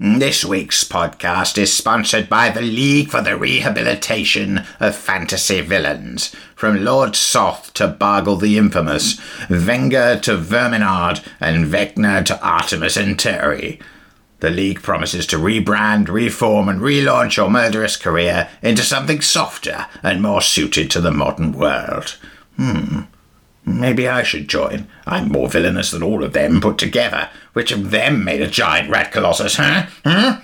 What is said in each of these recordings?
This week's podcast is sponsored by the League for the Rehabilitation of Fantasy Villains. From Lord Soth to Bargle the Infamous, Wenger to Verminaard, and Vecna to Artemis Entreri. The League promises to rebrand, reform, and relaunch your murderous career into something softer and more suited to the modern world. Hmm. Maybe I should join. I'm more villainous than all of them put together. Which of them made a giant rat colossus, huh? Huh?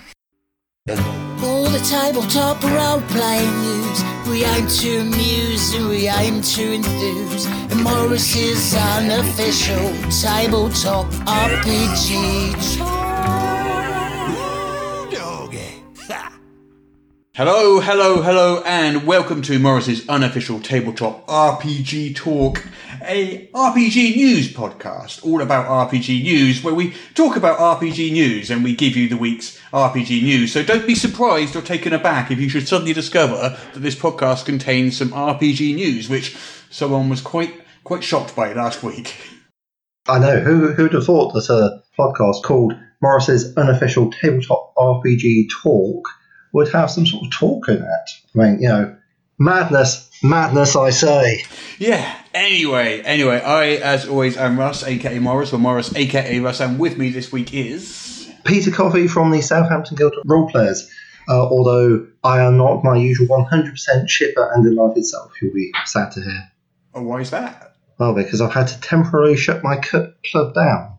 All the tabletop role playing news. We aim to amuse and we aim to enthuse. And Morris's unofficial tabletop RPG. Hello, hello, hello, and welcome to Morris's unofficial tabletop RPG talk, a RPG news podcast, all about RPG news, where we talk about RPG news and we give you the week's RPG news. So don't be surprised or taken aback if you should suddenly discover that this podcast contains some RPG news, which someone was quite quite shocked by last week. I know. Who who'd have thought that a podcast called Morris's unofficial tabletop RPG talk would have some sort of talk in it? I mean, you know, madness, madness, I say. Yeah. Anyway, anyway, I, as always, am Russ, aka Morris, or Morris, aka Russ, and with me this week is. Peter Coffey from the Southampton Guild of Role Players. Uh, although I am not my usual 100% chipper and delighted self, you'll be sad to hear. Oh, why is that? Well, because I've had to temporarily shut my club down.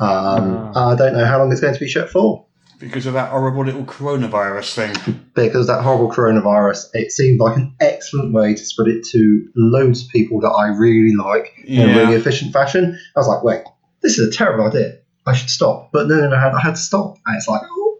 Um, I don't know how long it's going to be shut for. Because of that horrible little coronavirus thing. because that horrible coronavirus, it seemed like an excellent way to spread it to loads of people that I really like in a really efficient fashion. I was like, wait, this is a terrible idea. I should stop. But no, no, no, I had, I had to stop. And it's like, oh,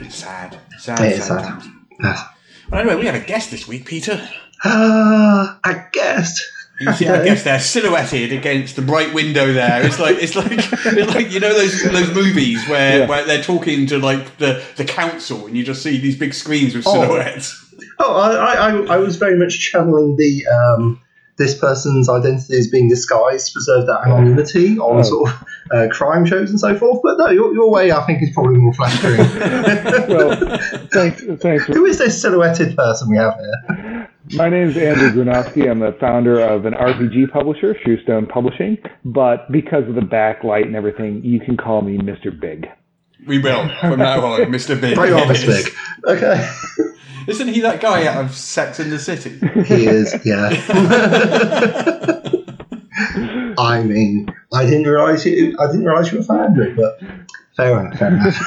It's sad. Sad, it is sad. sad. Well, anyway, we have a guest this week, Peter. Ah, I guessed. You see our guest there, silhouetted against the bright window there. It's like it's like it's like you know those those movies where, where they're talking to like the, the council and you just see these big screens with Oh. silhouettes. Oh, I, I, I- I was very much channeling the um, this person's identity is being disguised to preserve that anonymity on Oh. sort of uh, crime shows and so forth. But no, your, your way I think is probably more flattering. well, thanks, thanks. Who is this silhouetted person we have here? My name is Andrew Grunowski. I'm the founder of an RPG publisher, Shoestone Publishing. But because of the backlight and everything, you can call me Mr. Big. We will from now on, Mr. Big. Very Yes. honest, Big. Okay. Isn't he that guy out of Sex in the City? He is, yeah. I mean, I didn't realise you. I didn't realise you were fan, Andrew, but fair enough. Fair enough.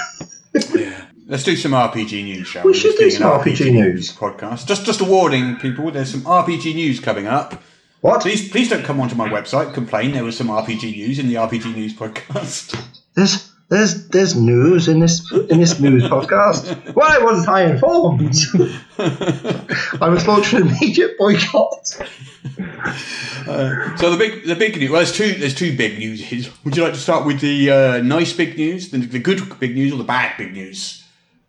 yeah. Let's do some RPG news, shall We we? should do some an RPG news. podcast. Just just a warning, people. There's some RPG news coming up. What? Please please don't come onto my website complain there was some RPG news in the RPG news podcast. There's there's there's news in this in this news podcast. Why wasn't I informed? I was launched an immediate boycott. Uh, so the big the big news. Well, there's two there's two big news. Would you like to start with the uh, nice big news, the, the good big news, or the bad big news?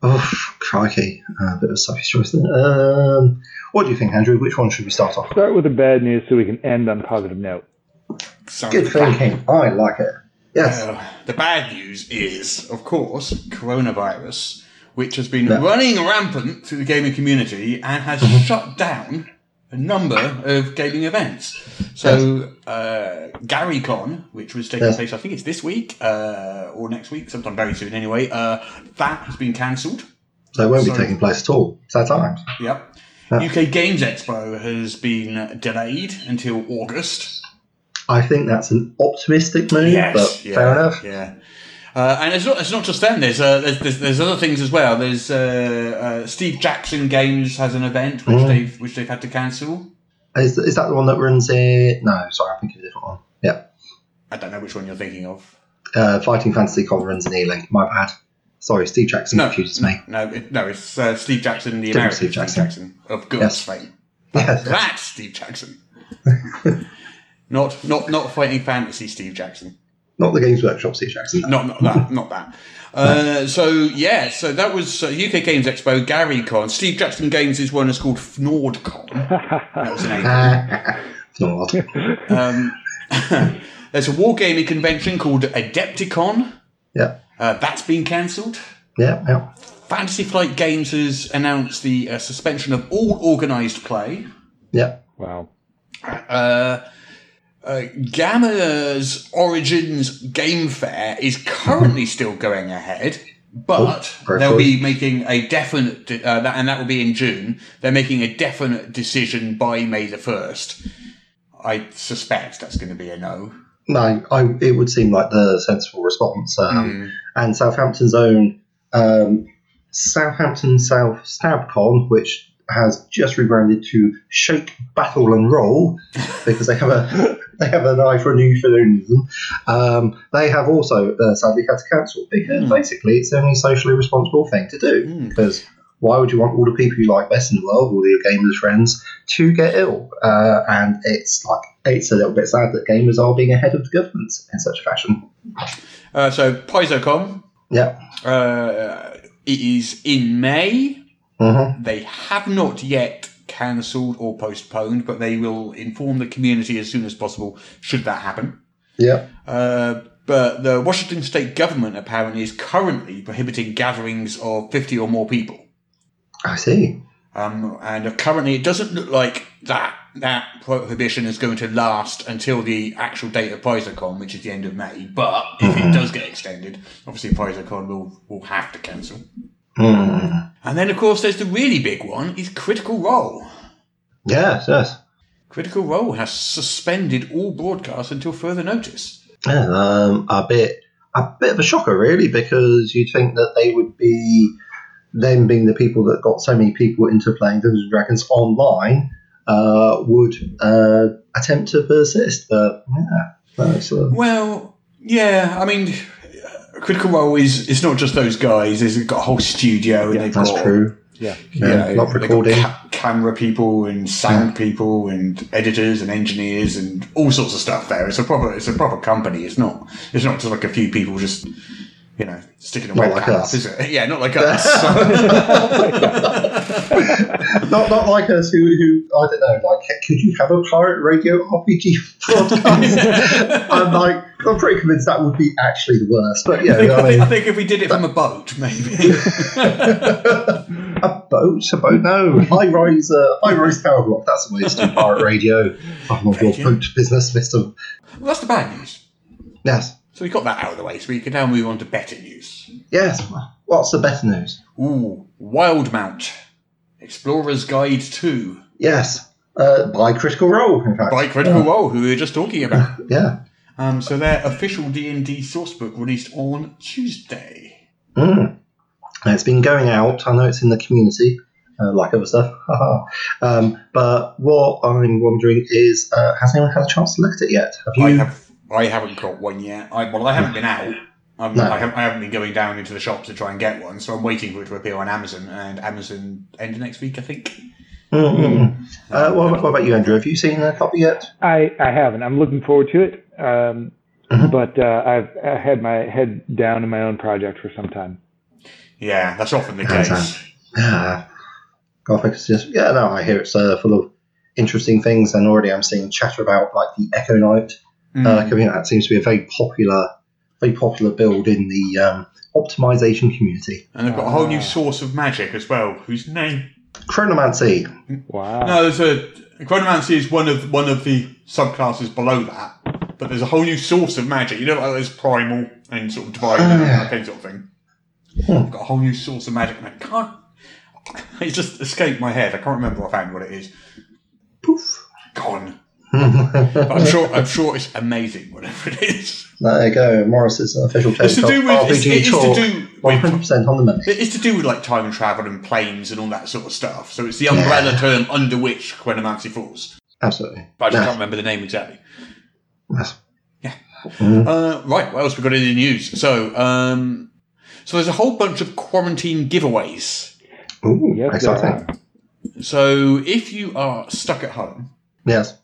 Oh, crikey. Uh, a bit of a Sophie's choice there. Um, what do you think, Andrew? Which one should we start off? Start with the bad news so we can end on a positive note. Sounds Good bad. thinking. I like it. Yes. Uh, the bad news is, of course, coronavirus, which has been Yeah. running rampant through the gaming community and has Mm-hmm. shut down a number of gaming events. So, uh, GaryCon, which was taking Yes. place, I think it's this week uh, or next week, sometime very soon anyway, uh, that has been cancelled. So it won't be taking place at all. Sad times. Yep. Yeah. UK Games Expo has been delayed until August. I think that's an optimistic move, but yeah, fair enough. Yeah. Uh, and it's not, it's not just them. There's, uh, there's, there's there's other things as well. There's uh, uh, Steve Jackson Games has an event which Mm. they've which they've had to cancel. Is, is that the one that runs in? No, sorry, I'm thinking of a different one. Yeah. I don't know which one you're thinking of. Uh, Fighting Fantasy Con runs in Ealing. My bad. Sorry, Steve Jackson No, confuses me. no, it, no. It's uh, Steve Jackson, the Different American Steve Jackson. Jackson, of GURPS Yes. fame. Yes. That's Steve Jackson. not not not fighting fantasy Steve Jackson. Not the Games Workshop Steve Jackson. Not not that. not that. Uh, so yeah, so that was uh, UK Games Expo, Gary Con. Steve Jackson Games' is one is called FnordCon. That was an A. Not. Um, there's a wargaming convention called Adepticon. Yeah. Uh, that's been cancelled. Yeah, yeah. Fantasy Flight Games has announced the uh, suspension of all organised play. Yeah. Wow. Uh, uh, GAMA's Origins Game Fair is currently still going ahead, but Oh, they'll be making a definite, uh, that, and that will be in June. They're making a definite decision by May the first. I suspect that's going to be a no. No, I, it would seem like the sensible response. Um, And Southampton's own um, Southampton South Stabcon, which has just rebranded to Shake, Battle and Roll because they have a they have an eye for a new euphemism. Um, they have also uh, sadly had to cancel because basically it's the only socially responsible thing to do. Because why would you want all the people you like best in the world, all your gamers friends, to get ill? Uh, and it's like it's a little bit sad that gamers are being ahead of the government in such a fashion. Uh, so, PaizoCon, Yeah. uh, it is in May. hmm They have not yet cancelled or postponed, but they will inform the community as soon as possible should that happen. Yeah. Uh, but the Washington state government apparently is currently prohibiting gatherings of 50 or more people. I see. Um, and currently it doesn't look like that that prohibition is going to last until the actual date of PaizoCon, which is the end of May. But if it does get extended, obviously PaizoCon will, will have to cancel. Mm. And then, of course, there's the really big one, is Critical Role. Yes, yes. Critical Role has suspended all broadcasts until further notice. Yeah, um, a bit, a bit of a shocker, really, because you'd think that they would be them being the people that got so many people into playing Dungeons and Dragons online uh, would uh, attempt to persist, but yeah, that's uh, Well, yeah, I mean, Critical Role is it's not just those guys. It's got a whole studio, and they've that's got true. Yeah. you Yeah, know, not recording. ca- camera people and sound people and editors and engineers and all sorts of stuff. There, it's a proper it's a proper company. It's not it's not just like a few people just. You know, sticking a Not like up, us. is it? Yeah, not like us. Not, not like us, who, who I don't know. Like, could you have a pirate radio RPG podcast? I'm like, I'm pretty convinced that would be actually the worst. But yeah, I, think, I I, mean, I think if we did it from a boat, maybe. A boat, a boat, no. High rise, uh, high rise power block. That's the way to do pirate radio. I'm not your boat business, Mister. well, that's the bad news. Yes, So we got that out of the way, so we can now move on to better news. yes. What's the better news? Ooh, Wildemount, Explorer's Guide 2 Yes, uh, by Critical Role. In fact, by Critical Role, who we were just talking about. Yeah. Um, so their official D&D sourcebook released on Tuesday. Mm. And It's been going out. I know it's in the community, uh, like other stuff. um, but what I'm wondering is, uh, has anyone had a chance to look at it yet? Have you? I have I haven't got one yet. I, well, I haven't been out. I'm, No. I, haven't, I haven't been going down into the shops to try and get one, so I'm waiting for it to appear on Amazon, and Amazon end of next week, I think. Mm, mm, mm. Uh, what, what about you, Andrew? Have you seen a copy yet? I, I haven't. I'm looking forward to it. Um, Mhm. But uh, I've I had my head down in my own project for some time. Yeah, that's often the That's case. Yeah. Gothic is just yeah. No, I hear it's uh, full of interesting things, and already I'm seeing chatter about like the Echo Knight Mm. uh, coming out. That seems to be a very popular, very popular build in the um, optimization community. And they've got a whole new Ah. source of magic as well, whose name Chronomancy. Wow. No, there's a chronomancy is one of one of the subclasses below that, but there's a whole new source of magic. You know, like there's primal and sort of divine and Ah. that kind of thing. Hmm. I've got a whole new source of magic, and I can't. It's just escaped my head. I can't remember offhand what it is. Poof. Gone. But I'm sure. I'm sure it's amazing. Whatever it is. There you go. Morris's official It's to do with. It's, RPG it is talk. to do with. hundred percent on the money. It's to do with like time travel and planes and all that sort of stuff. So it's the umbrella term under which chronomancy falls. Absolutely. But I just Yeah. can't remember the name exactly. Yes. Uh, right, what else we got in the news? So, um, so there's a whole bunch of quarantine giveaways. Ooh, Yes, there exciting. are. So if you are stuck at home Yes.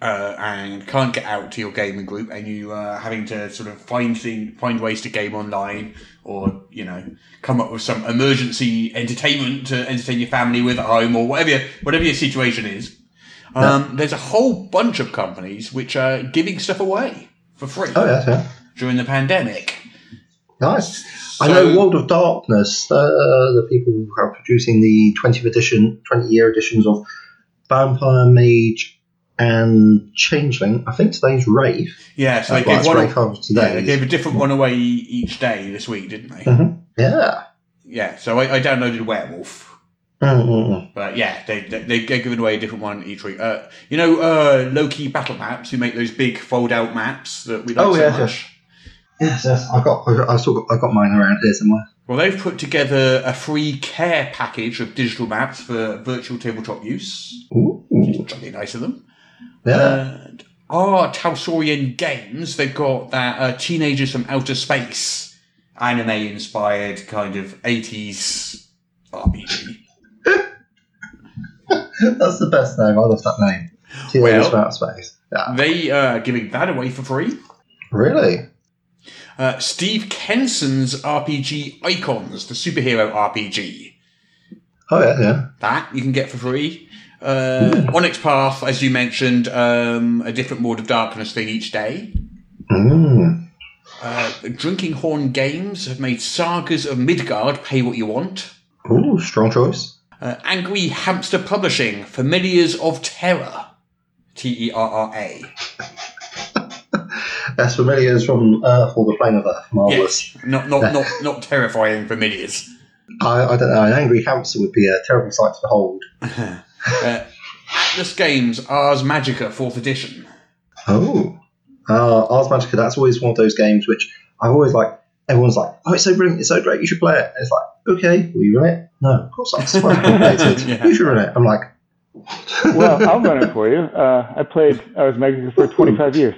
uh, and can't get out to your gaming group, and you are having to sort of find thing, find ways to game online, or you know, come up with some emergency entertainment to entertain your family with at home, or whatever your, whatever your situation is, um, there's a whole bunch of companies which are giving stuff away for free Oh yes, yeah. during the pandemic. Nice. I know World of Darkness, uh, the people who are producing the 20th edition, 20 year editions of Vampire Mage and Changeling. I think today's Wraith. Yeah, so they gave one. Yeah, today. they gave a different one away each day this week, didn't they? Mhm. Yeah. Yeah. So I, I downloaded Werewolf. Mm-mm. But yeah, they, they, they're giving away a different one each week. Uh, you know, uh, Loki Battle Maps, who make those big fold out maps that we like Oh, so yes, much. Yes, yes. I got, I got, I still got, I got mine around here somewhere. Well, they've put together a free care package of digital maps for virtual tabletop use. Ooh. Jolly nice of them. Yeah. And R. Talsorian Games, they've got that uh, Teenagers from Outer Space anime inspired kind of 80s RPG. That's the best name. I love that name. Teenagers Well- from Outer Space. Yeah. They are giving that away for free. Really? Uh, Steve Kenson's RPG Icons, the superhero RPG. Oh, yeah, yeah. That you can get for free. Uh, Onyx Path, as you mentioned, um, a different World of Darkness thing each day. Mm. Uh, Drinking Horn Games have made Sagas of Midgard pay what you want. Ooh, strong choice. Uh, Angry Hamster Publishing, Familiars of Terror. T E R R A. As familiars from Earth or the plane of Earth. Marvellous. Yes, not not not not terrifying familiars. I, I don't know. An angry hamster would be a terrible sight to behold. Uh, Atlas Games Ars Magica Fourth Edition. Oh. Uh, Ars Magica, that's always one of those games which I've always like. Everyone's like, oh, it's so brilliant, it's so great, you should play it. And it's like, okay, will you run it? No, of course not. It's very complicated. Yeah. You should run it. I'm like, Well, I'll run it for you. Uh, I played Ars Magica for 25 years.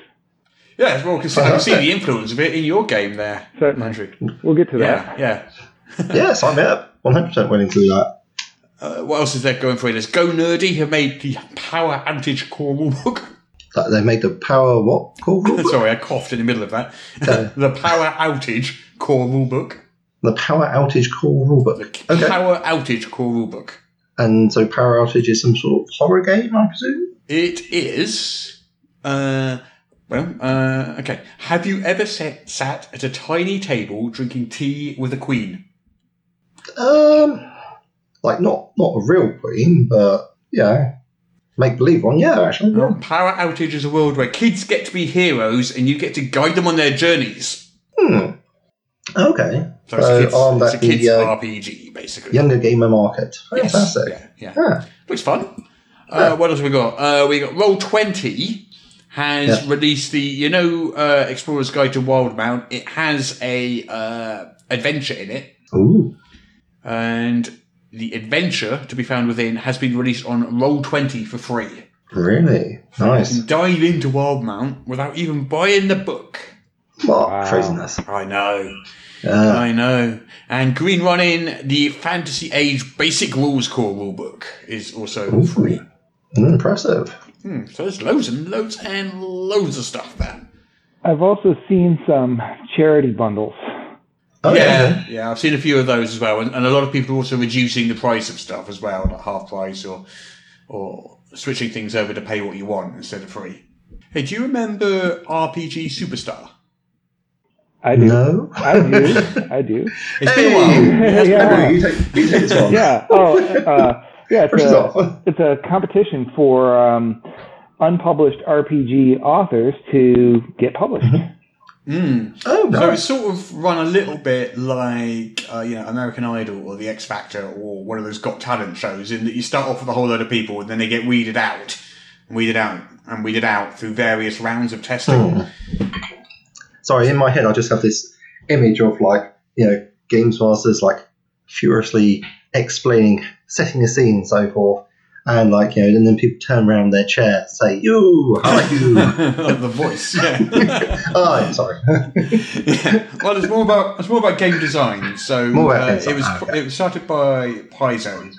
Yeah, it's well, because I can see the influence of it in your game there, Certainly. Andrew. We'll get to that. Yeah, yeah. yes, I'm up. 100% willing to do that. Uh, what else is there going for you? There's Go Nerdy have made the Power Outage core rulebook. That They made the power what? Cool. rulebook? Sorry, I coughed in the middle of that. Yeah. the Power Outage core rulebook. the power outage core rulebook. Okay. Power Outage core rulebook. And so power outage is some sort of horror game, I presume? It is. Uh, well, uh, okay. Have you ever sat, sat at a tiny table drinking tea with a queen? Um, like not not a real queen, but yeah, make believe one. Yeah, actually. Yeah. Power Outage is a world where kids get to be heroes and you get to guide them on their journeys. Hmm. Okay. So it's So a kids, it's a at the, uh, RPG, basically. Younger gamer market. Yes. Fantastic. Yeah, yeah. Yeah. Looks fun. Uh, what else we got? Uh, we got Roll Twenty has Yeah. released the you know uh, Explorer's Guide to Wildemount. It has a uh, adventure in it, Ooh. and the adventure to be found within has been released on Roll Twenty for free. Really nice. You can dive into Wildemount without even buying the book. What Wow. craziness? I know. Yeah. I know. And Green Ronin, the Fantasy Age Basic Rules Core rulebook is also free. Mm, impressive. Hmm, so there's loads and loads and loads of stuff there. I've also seen some charity bundles. Oh yeah, yeah, I've seen a few of those as well, and, and a lot of people are also reducing the price of stuff as well, like half price or or switching things over to pay what you want instead of free. Hey, do you remember RPG Superstar? I do. No. I do. I do. It's been a while. Yeah. you take you take. Yeah. Oh, uh, yeah. It's First a, off. it's a competition for um, unpublished RPG authors to get published. Mm. Oh So no. it's sort of run a little bit like uh, you know American Idol or The X Factor or one of those Got Talent shows, in that you start off with a whole load of people and then they get weeded out, weeded out, and weeded out through various rounds of testing. Sorry, in my head I just have this image of like you know games masters like furiously explaining, setting a scene, so forth. And like you know, and then people turn around their chair, and say, "You, how are you?" the voice, yeah. oh, yeah, sorry. yeah. Well, it's more about it's more about game design. So uh, it was okay. it was started by Paizo.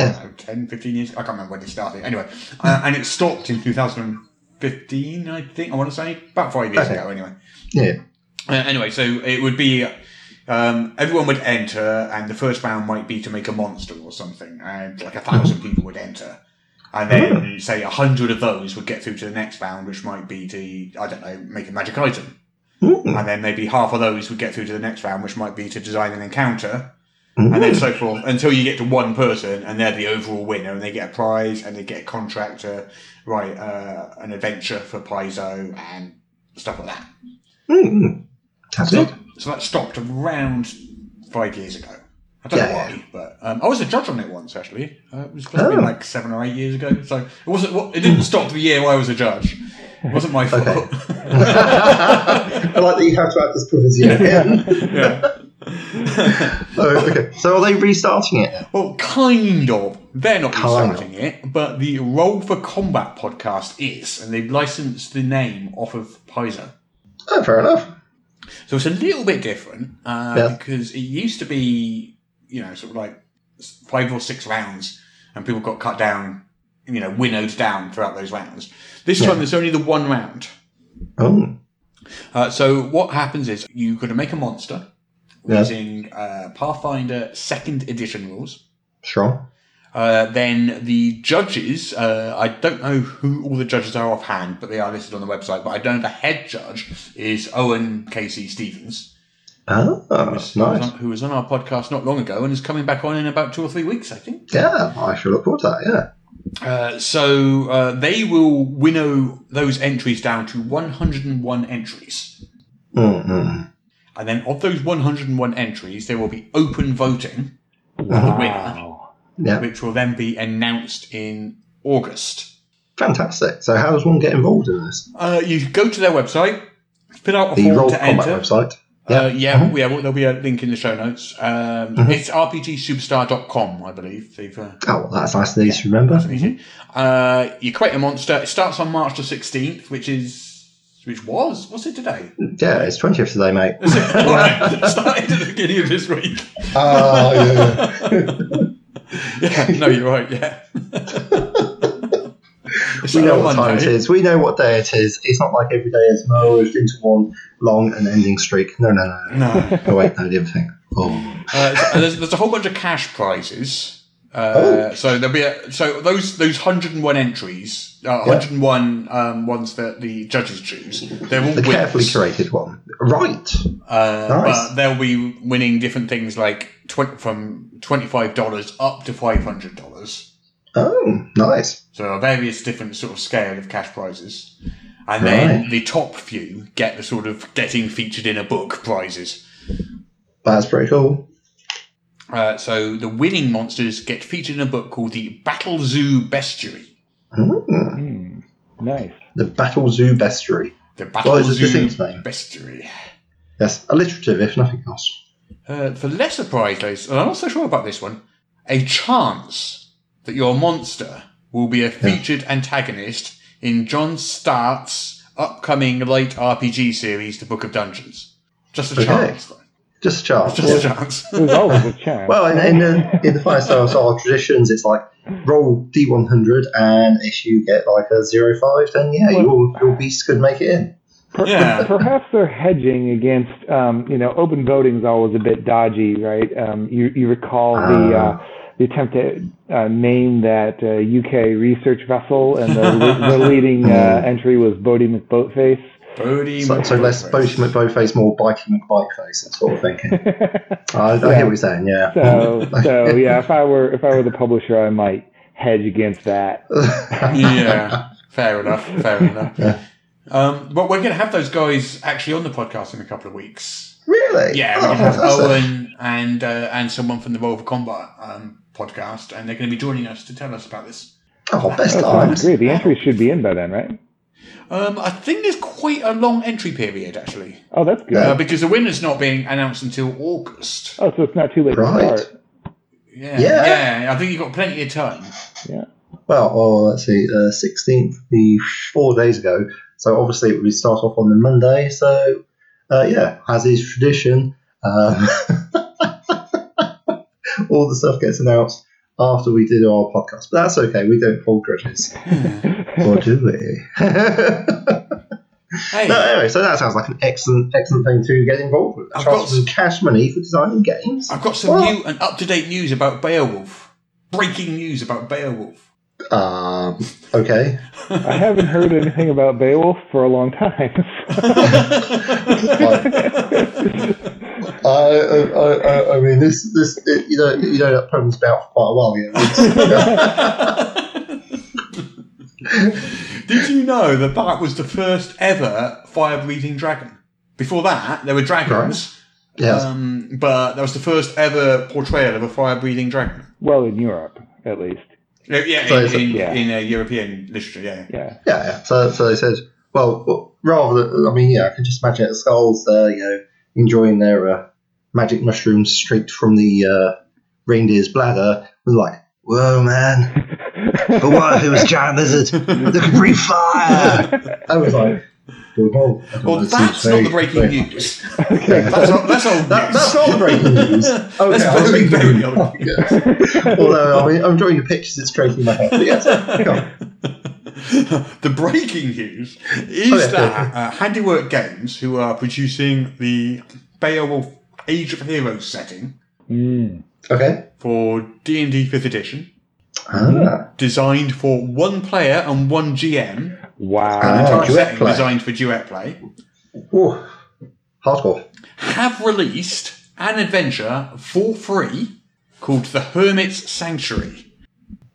I 10, 15 years. I can't remember when they started. Anyway, uh, and it stopped in 2015. I think I want to say about five years Okay. ago. Anyway. yeah. Uh, anyway, so it would be um, everyone would enter, and the first round might be to make a monster or something, and like a thousand people would enter, and then say a hundred of those would get through to the next round, which might be to I don't know make a magic item. and then maybe half of those would get through to the next round, which might be to design an encounter, and then so forth until you get to one person, and they're the overall winner, and they get a prize, and they get a contract to write uh, an adventure for Paizo and stuff like that. Mm. So, good. So that stopped around five years ago. I don't know Yeah, why, but um, I was a judge on it once actually. Uh, it was supposed to be Oh. like seven or eight years ago. So it wasn't. It didn't stop the year I was a judge. It wasn't my fault. I like that you have to add this provision in. yeah. oh, okay. So are they restarting it? Well, kind of. They're not Kind restarting it, but the Roll for Combat podcast is, and they've licensed the name off of Paizo. Oh, fair enough. So it's a little bit different uh, Yeah. because it used to be, you know, sort of like five or six rounds, and people got cut down, you know, winnowed down throughout those rounds. This Yeah. time there's only the one round. Oh, Uh, so what happens is you've got to make a monster Yeah. using uh, Pathfinder Second Edition rules. strong. Uh, then the judges, uh, I don't know who all the judges are offhand, but they are listed on the website. But I don't know the head judge is Owen K.C. Stephens. Oh, who was, who, was on, who was on our podcast not long ago and is coming back on in about two or three weeks, I think. Yeah, I shall look forward to that. Yeah. Uh, so uh, they will winnow those entries down to 101 entries. Mm-hmm. And then of those 101 entries, there will be open voting on the winner, Wow. Yeah, which will then be announced in August. fantastic. So, how does one get involved in this? Uh, you go to their website, fill out a The form Roll to Combat enter. website. Uh, Yeah. yeah, yeah, well, there'll be a link in the show notes. Um, Mhm. It's rpgsuperstar.com, I believe. They've uh, Oh, that's nice and easy to remember. Nice easy. Uh, you create a monster. It starts on March the sixteenth, which is which was what's it today? Yeah, it's 20th today, mate. Is it? All right. Started at the beginning of this week. Oh, yeah. Yeah, no, you're right. Yeah. We know what time it Monday. We know what day it is. It's not like every day is merged into one long and ending streak. No, no, no. No. Oh, wait, no, the other thing. Oh. Uh, so there's, there's a whole bunch of cash prizes. Uh, Oh. So there'll be a, so those those 101 entries, uh, 101 um, ones that the judges choose. They're all The carefully winners. curated one. Right. Uh, Nice. But they'll be winning different things like tw- from $25 up to $500. Oh, nice. So various different sort of scale of cash prizes. And then Right. the top few get the sort of getting featured in a book prizes. That's pretty cool. Uh, so the winning monsters get featured in a book called the Battle Zoo Bestiary. Mm. Nice. The Battle Zoo Bestiary. The Battle Well, Zoo. Bestiary. Yes, alliterative, if nothing else. Uh, for lesser prizes, and I'm not so sure about this one, a chance that your monster will be a featured antagonist in John Start's upcoming late RPG series, The Book of Dungeons. Just a Okay. chance. though. Just a chance. Just a chance. There's always a chance. Well, in, in the in the Fire Style style traditions, it's like roll d100, and if you get like a zero five, then yeah, your your beast could make it in. Per- Yeah. Perhaps they're hedging against, um, you know, open voting is always a bit dodgy, right? Um, you, you recall the, uh, the attempt to uh, name that uh, UK research vessel, and the, the leading uh, entry was Boaty McBoatface. Bodie So, so less McBoatface. Boaty McBoatface, more Biting McBiteface. That's what we're thinking. I, I Yeah. hear what you're saying. Yeah. So, so yeah, if I were if I were the publisher, I might hedge against that. yeah, fair enough. Fair enough. Um, but we're going to have those guys actually on the podcast in a couple of weeks. really? Yeah, Oh, we're going to have. Owen and uh, and someone from the Roll for Combat um, podcast, and they're going to be joining us to tell us about this. Oh, best That sounds times. great. The entries should be in by then, right? Um, I think there's quite a long entry period actually, Oh, that's good. uh, because the winner's not being announced until August. oh, so it's not too late Right. to start. Yeah, Yeah. yeah. I think you've got plenty of time. Yeah. Well, oh, let's see, uh, 16th, the four days ago. So obviously we start off on the Monday. So uh, yeah, as is tradition, um, all the stuff gets announced after we did our podcast. But that's okay. We don't hold grudges, or do we? Hey, no, anyway, so that sounds like an excellent, excellent thing to get involved with. I've got- some cash money for designing games. I've got some Well- new and up to date news about Beowulf. Breaking news about Beowulf. Um, okay. I haven't heard anything about Beowulf for a long time. I, I, I, I mean, this, this, it, you know, you know that poem's been out for quite a while. Yeah. Did you know that that was the first ever fire-breathing dragon? Before that, there were dragons, yes. um, but that was the first ever portrayal of a fire-breathing dragon. well, in Europe, at least. Yeah, yeah, So in, it's a- in, Yeah. in uh, European literature, yeah. Yeah. yeah, yeah. So, so they said, well, well, rather than, I mean, yeah, I can just imagine the skulls there, you know, enjoying their uh, magic mushrooms straight from the uh, reindeer's bladder. And like, whoa, man. But what if it was giant lizard that could breathe fire? I was like, well, no, I don't Well, know, that's not the breaking very- news. that's, all, that's old That, news. that's not the breaking news. Okay, That's I very, very old news. Yes. Although I mean, I'm drawing the pictures, it's straight in my head. But yes, go the breaking news is Oh, yeah. that uh, Handiwork Games, who are producing the Beowulf Age of Heroes setting Mm. Okay. for D&D 5th edition, Ah, designed for one player and one GM, Wow. Ah. entire duet setting play. designed for duet play, Ooh, hardcore. have released an adventure for free called The Hermit's Sanctuary.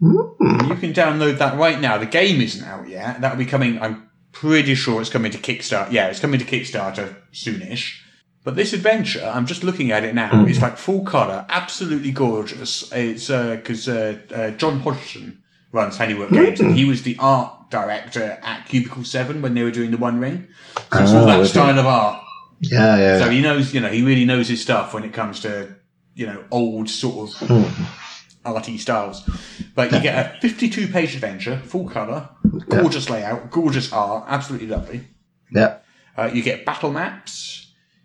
You can download that right now. The game isn't out yet. That'll be coming, I'm pretty sure it's coming to Kickstarter. Yeah, it's coming to Kickstarter soonish. But this adventure, I'm just looking at it now. It's like full colour, absolutely gorgeous. It's because uh, uh, Jon Hodgson runs Handiwork Games, and he was the art director at Cubicle Seven when they were doing the One Ring. So it's all Oh, that style of art. Yeah, yeah. So he knows, you know, he really knows his stuff when it comes to, you know, old sort of arty styles. But you get a 52 page adventure, full colour, gorgeous layout, gorgeous art, absolutely lovely. yeah. Uh, you get battle maps,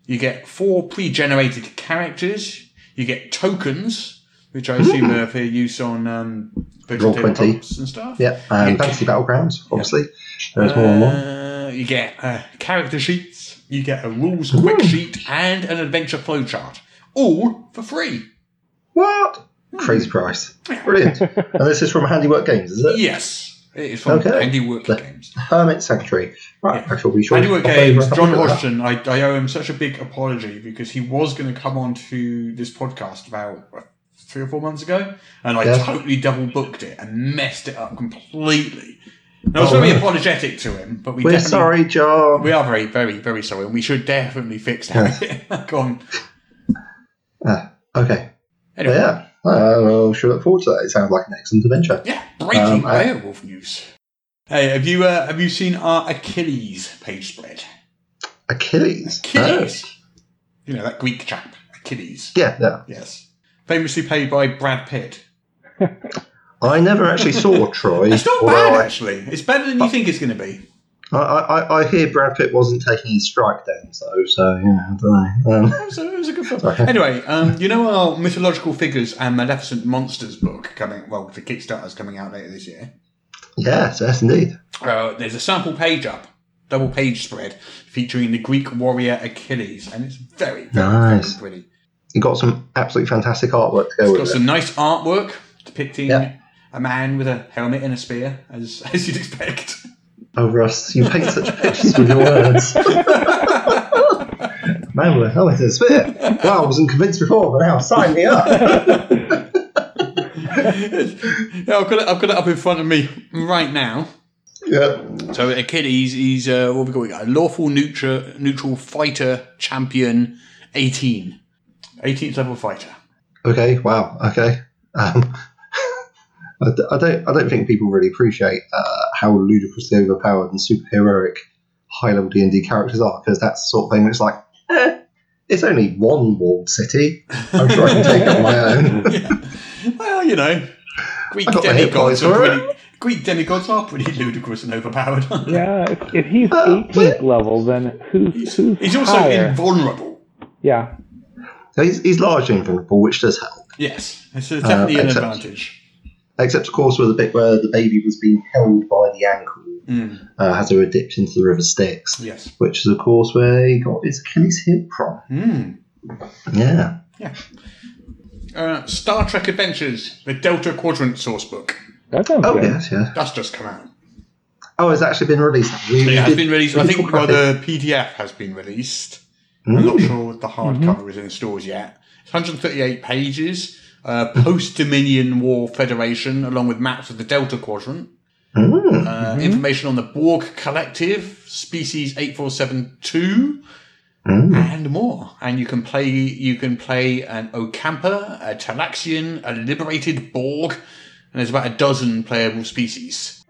you get four pre generated characters, you get tokens, which I assume are for use on um, virtual Roll 20. and stuff. Yeah, get- Fantasy Battlegrounds, obviously. There's more and more. uh, you get uh, character sheets, you get a rules quick sheet, and an adventure flowchart, all for free. What? Crazy price. Brilliant. and this is from Handiwork Games, is it? Yes, it is from Okay. Handiwork The- Games. Hermit Sanctuary. Right, I shall be sure. Handiwork Games, and have a Jon. Hodgson, I, I owe him such a big apology because he was going to come on to this podcast about three or four months ago, and I Yeah. totally double booked it and messed it up completely. And I was very no. apologetic to him, but we We're sorry, Jon. We are very, very, very sorry, and we should definitely fix that. Go on. Ah, okay. Anyway, Yeah. Uh, well, should look forward to that. It sounds like an excellent adventure. yeah, breaking Um, I- news. Hey, have you uh, have you seen our Achilles page spread? Achilles. Achilles, you know that Greek chap, Achilles. Oh. Yeah, yeah. Yes, famously played by Brad Pitt. I never actually saw Troy. It's not bad I- actually. It's better than you think it's going to be. I, I, I hear Brad Pitt wasn't taking his strike downs though, so yeah, I don't know. Um, It was a, it was a good film. Anyway, um, you know our mythological figures and maleficent monsters book coming. Well, the Kickstarter's coming out later this year. yes, yes, indeed. Uh, there's a sample page up, double page spread, featuring the Greek warrior Achilles, and it's very, very, Nice. very pretty. You got some absolutely fantastic artwork to go It's with got it. some nice artwork depicting a man with a helmet and a spear, as as you'd expect. Oh, Russ, you paint such pictures with your words. Man with a helmet and a spear. Wow, I wasn't convinced before, but now sign me up. yeah, I've got it. I've got it up in front of me right now. yeah. So a kid, he's uh, what have we got? We got a lawful neutral neutral fighter champion, 18, 18th level fighter. Okay. Wow. Okay. Um, I, d- I don't. I don't think people really appreciate uh, how ludicrously overpowered and superheroic high level D and D characters are because that's the sort of thing. Where it's like, eh, it's only one walled city. I'm sure I can take it on my own. Well, you know, Greek I got the hit demigods are pretty. Greek demigods are pretty ludicrous and overpowered. Yeah, if, if he's Uh, 18th level, then who's who's He's also higher? invulnerable. yeah, So he's, he's largely invulnerable, which does help. Yes, it's uh, definitely an except- advantage. Except, of course, with the bit where the baby was being held by the ankle Mm, uh, as they were dipped into the river Styx, yes. which is, of course, where he got his Achilles heel from. Mm. Yeah. Uh, Star Trek Adventures, the Delta Quadrant source book. That sounds Oh good. yes, yeah. That's just come out. Oh, it's actually been released. We- we Yeah, it has did- been released. I think well, the PDF has been released. I'm not sure the hardcover is in stores yet. It's 138 pages. Uh, Post Dominion War Federation, along with maps of the Delta Quadrant. Uh, Information on the Borg Collective, Species 8472, and more. And you can play you can play an Ocampa, a Talaxian, a Liberated Borg, and there's about a dozen playable species.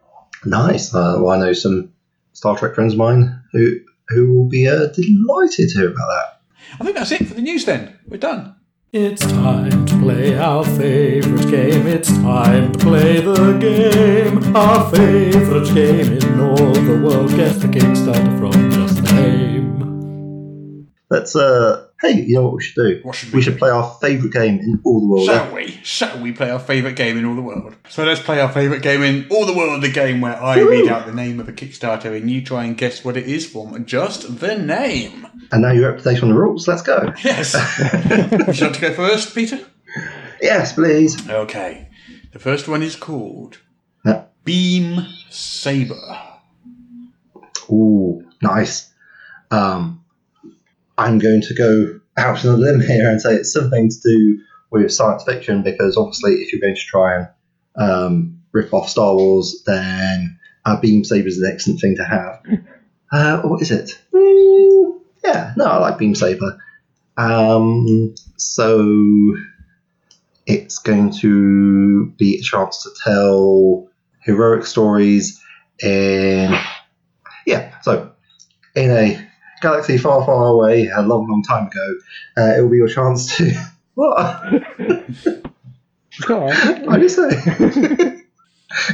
Nice. Uh, well, I know some Star Trek friends of mine who who will be uh, delighted to hear about that. I think that's it for the news. Then we're done. It's time to play our favorite game. It's time to play the game. Our favorite game in all the world. Guess the Kickstarter from just the name. Let's. Uh, hey, you know what we should do? What should we we should do? play our favourite game in all the world. Shall we? Shall we play our favourite game in all the world? So let's play our favourite game in all the world, the game where I read out the name of a Kickstarter and you try and guess what it is from just the name. And now you're up to date on the rules. Let's go. Yes. Would you like to go first, Peter? Yes, please. Okay. The first one is called. Beam Saber. Ooh, nice. Um, I'm going to go out on a limb here and say it's something to do with science fiction because obviously, if you're going to try and um, rip off Star Wars, then a beam saber is an excellent thing to have. Uh, what is it? Mm, yeah, no, I like beam saber. Um, so it's going to be a chance to tell heroic stories in yeah, so in a galaxy far, far away, a long, long time ago, uh, it will be your chance to. What? Go on. I just say.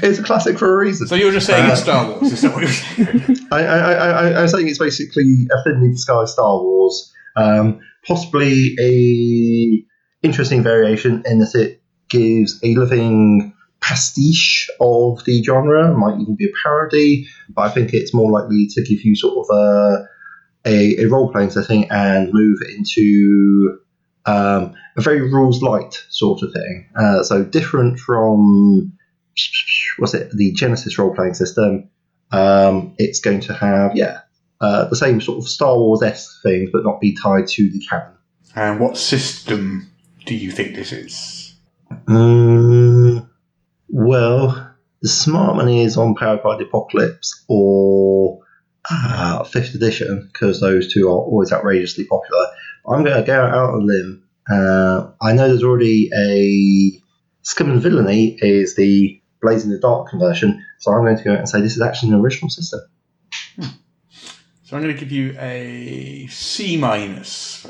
it's a classic for a reason. So you're just saying Uh, it's Star Wars, is that what you're saying? I, I, I, I, I'm saying it's basically a thinly disguised Star Wars, um, possibly a interesting variation in that it gives a living pastiche of the genre, might even be a parody, but I think it's more likely to give you sort of a a, a role playing setting and move into um, a very rules light sort of thing. Uh, so different from what's it the Genesys role playing system. Um, it's going to have yeah uh, the same sort of Star Wars esque things, but not be tied to the canon. and what system do you think this is? Mm, well, the smart money is on Powered by the Apocalypse or uh, Fifth Edition because those two are always outrageously popular. I'm going to go out on a limb. Uh, I know there's already a Scum and Villainy is the Blades in the Dark conversion, so I'm going to go out and say this is actually an original system. So I'm going to give you a C minus.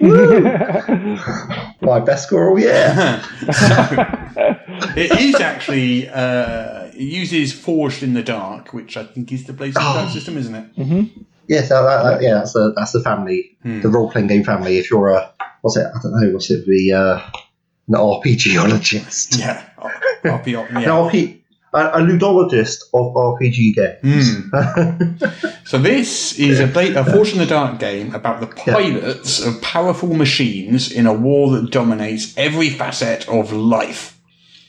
My best score all year. It is actually uh, it uses Forged in the Dark, which I think is the the Oh. system, isn't it? Yes, that, that, that- yeah, that's the that's the family, Hmm. the role playing game family. If you're a what's it? I don't know. What's it? The uh, an RPGologist, Yeah, RP, an yeah. RP, a, a ludologist of RPG games. Hmm. So this is a, a Forged in the Dark game about the pilots of powerful machines in a war that dominates every facet of life.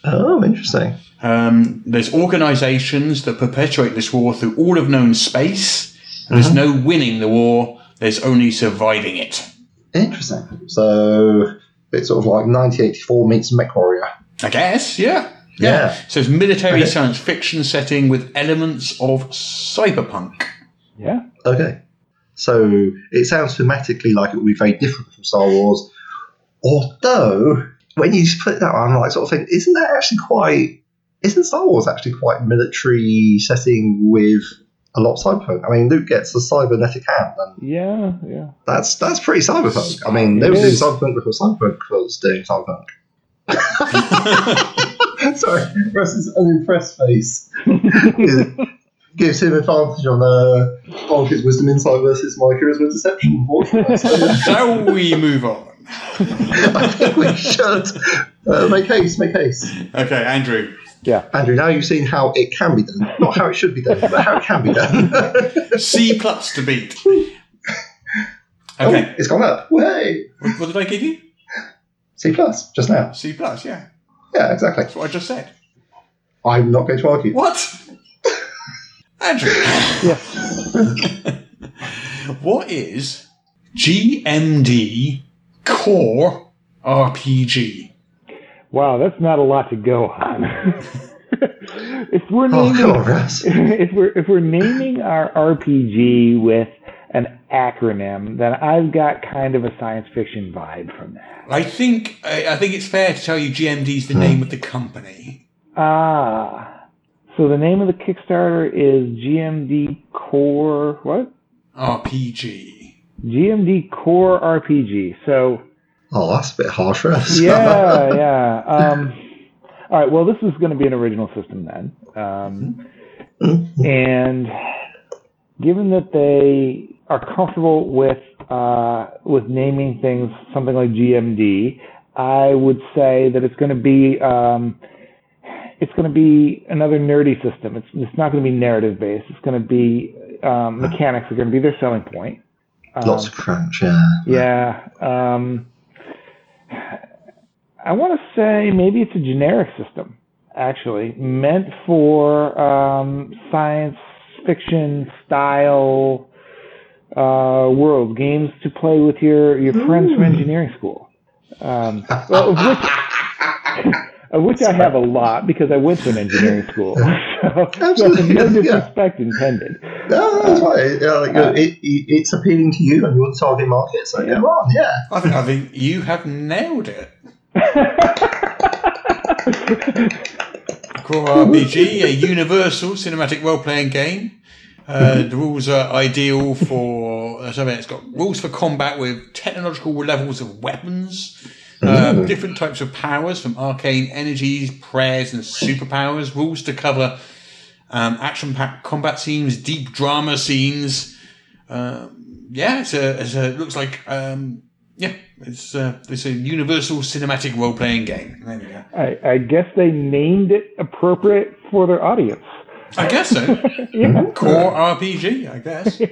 oh, interesting. Um, there's organisations that perpetuate this war through all of known space. And There's no winning the war. There's only surviving it. Interesting. So it's sort of like 1984 meets MechWarrior. I guess, yeah. Yeah. So it's military Okay. science fiction setting with elements of cyberpunk. Yeah. Okay. So it sounds thematically like it would be very different from Star Wars. Although, when you put that on, I'm like sort of thinking, isn't that actually quite isn't Star Wars actually quite military setting with a lot of cyberpunk? I mean, Luke gets a cybernetic hand, and Yeah. Yeah. that's that's pretty cyberpunk. I mean, they were It doing cyberpunk before cyberpunk was doing cyberpunk. Sorry, Russ's unimpressed face gives him advantage on uh, Bolge's wisdom insight versus my charisma deception. So, Shall we move on? I think we should uh, make haste, make haste. Okay, Andrew. Yeah. Andrew, now you've seen how it can be done, not how it should be done, but how it can be done. C plus to beat. Oh, Okay. it's gone up. Way What, what did I give you? C plus just now. C plus, yeah. Yeah, exactly. That's what I just said. I'm not going to argue. What? Andrew. yeah. what is GMD Core RPG? Wow, that's not a lot to go on. if we're Oh, naming, Russ. if we're if we're naming our RPG with an acronym, then I've got kind of a science fiction vibe from that. I think I, I think it's fair to tell you GMD is the name of the company. Ah, so the name of the Kickstarter is GMD Core what? RPG. GMD Core RPG. So Oh, that's a bit harsh, Russ. yeah, yeah. Um, all right. Well, this is going to be an original system then, um, and given that they are comfortable with uh, with naming things something like GMD, I would say that it's going to be um, it's going to be another nerdy system. It's it's not going to be narrative based. It's going to be um, mechanics are going to be their selling point. Um, Lots of crunch, yeah. yeah. Um, I want to say maybe it's a generic system, actually, meant for um, science fiction style uh, world games to play with your, your friends from engineering school. Um, well, of which, of which I have a lot because I went to an engineering school. So, so no yeah. disrespect intended. No, that's right. Yeah, like, uh, it, it, it's appealing to you and your target market, so go on, yeah. I think I think you have nailed it. Core RPG, a universal cinematic role-playing game. Uh, the rules are ideal for uh, something. It's got rules for combat with technological levels of weapons, um, different types of powers from arcane energies, prayers, and superpowers. Rules to cover um, action-packed combat scenes, deep drama scenes. Um, yeah, it's a, it's a looks like um, yeah, it's uh, it's a universal cinematic role-playing game. There we go. I, I guess they named it appropriate for their audience. I guess so. Yeah. Core RPG, I guess.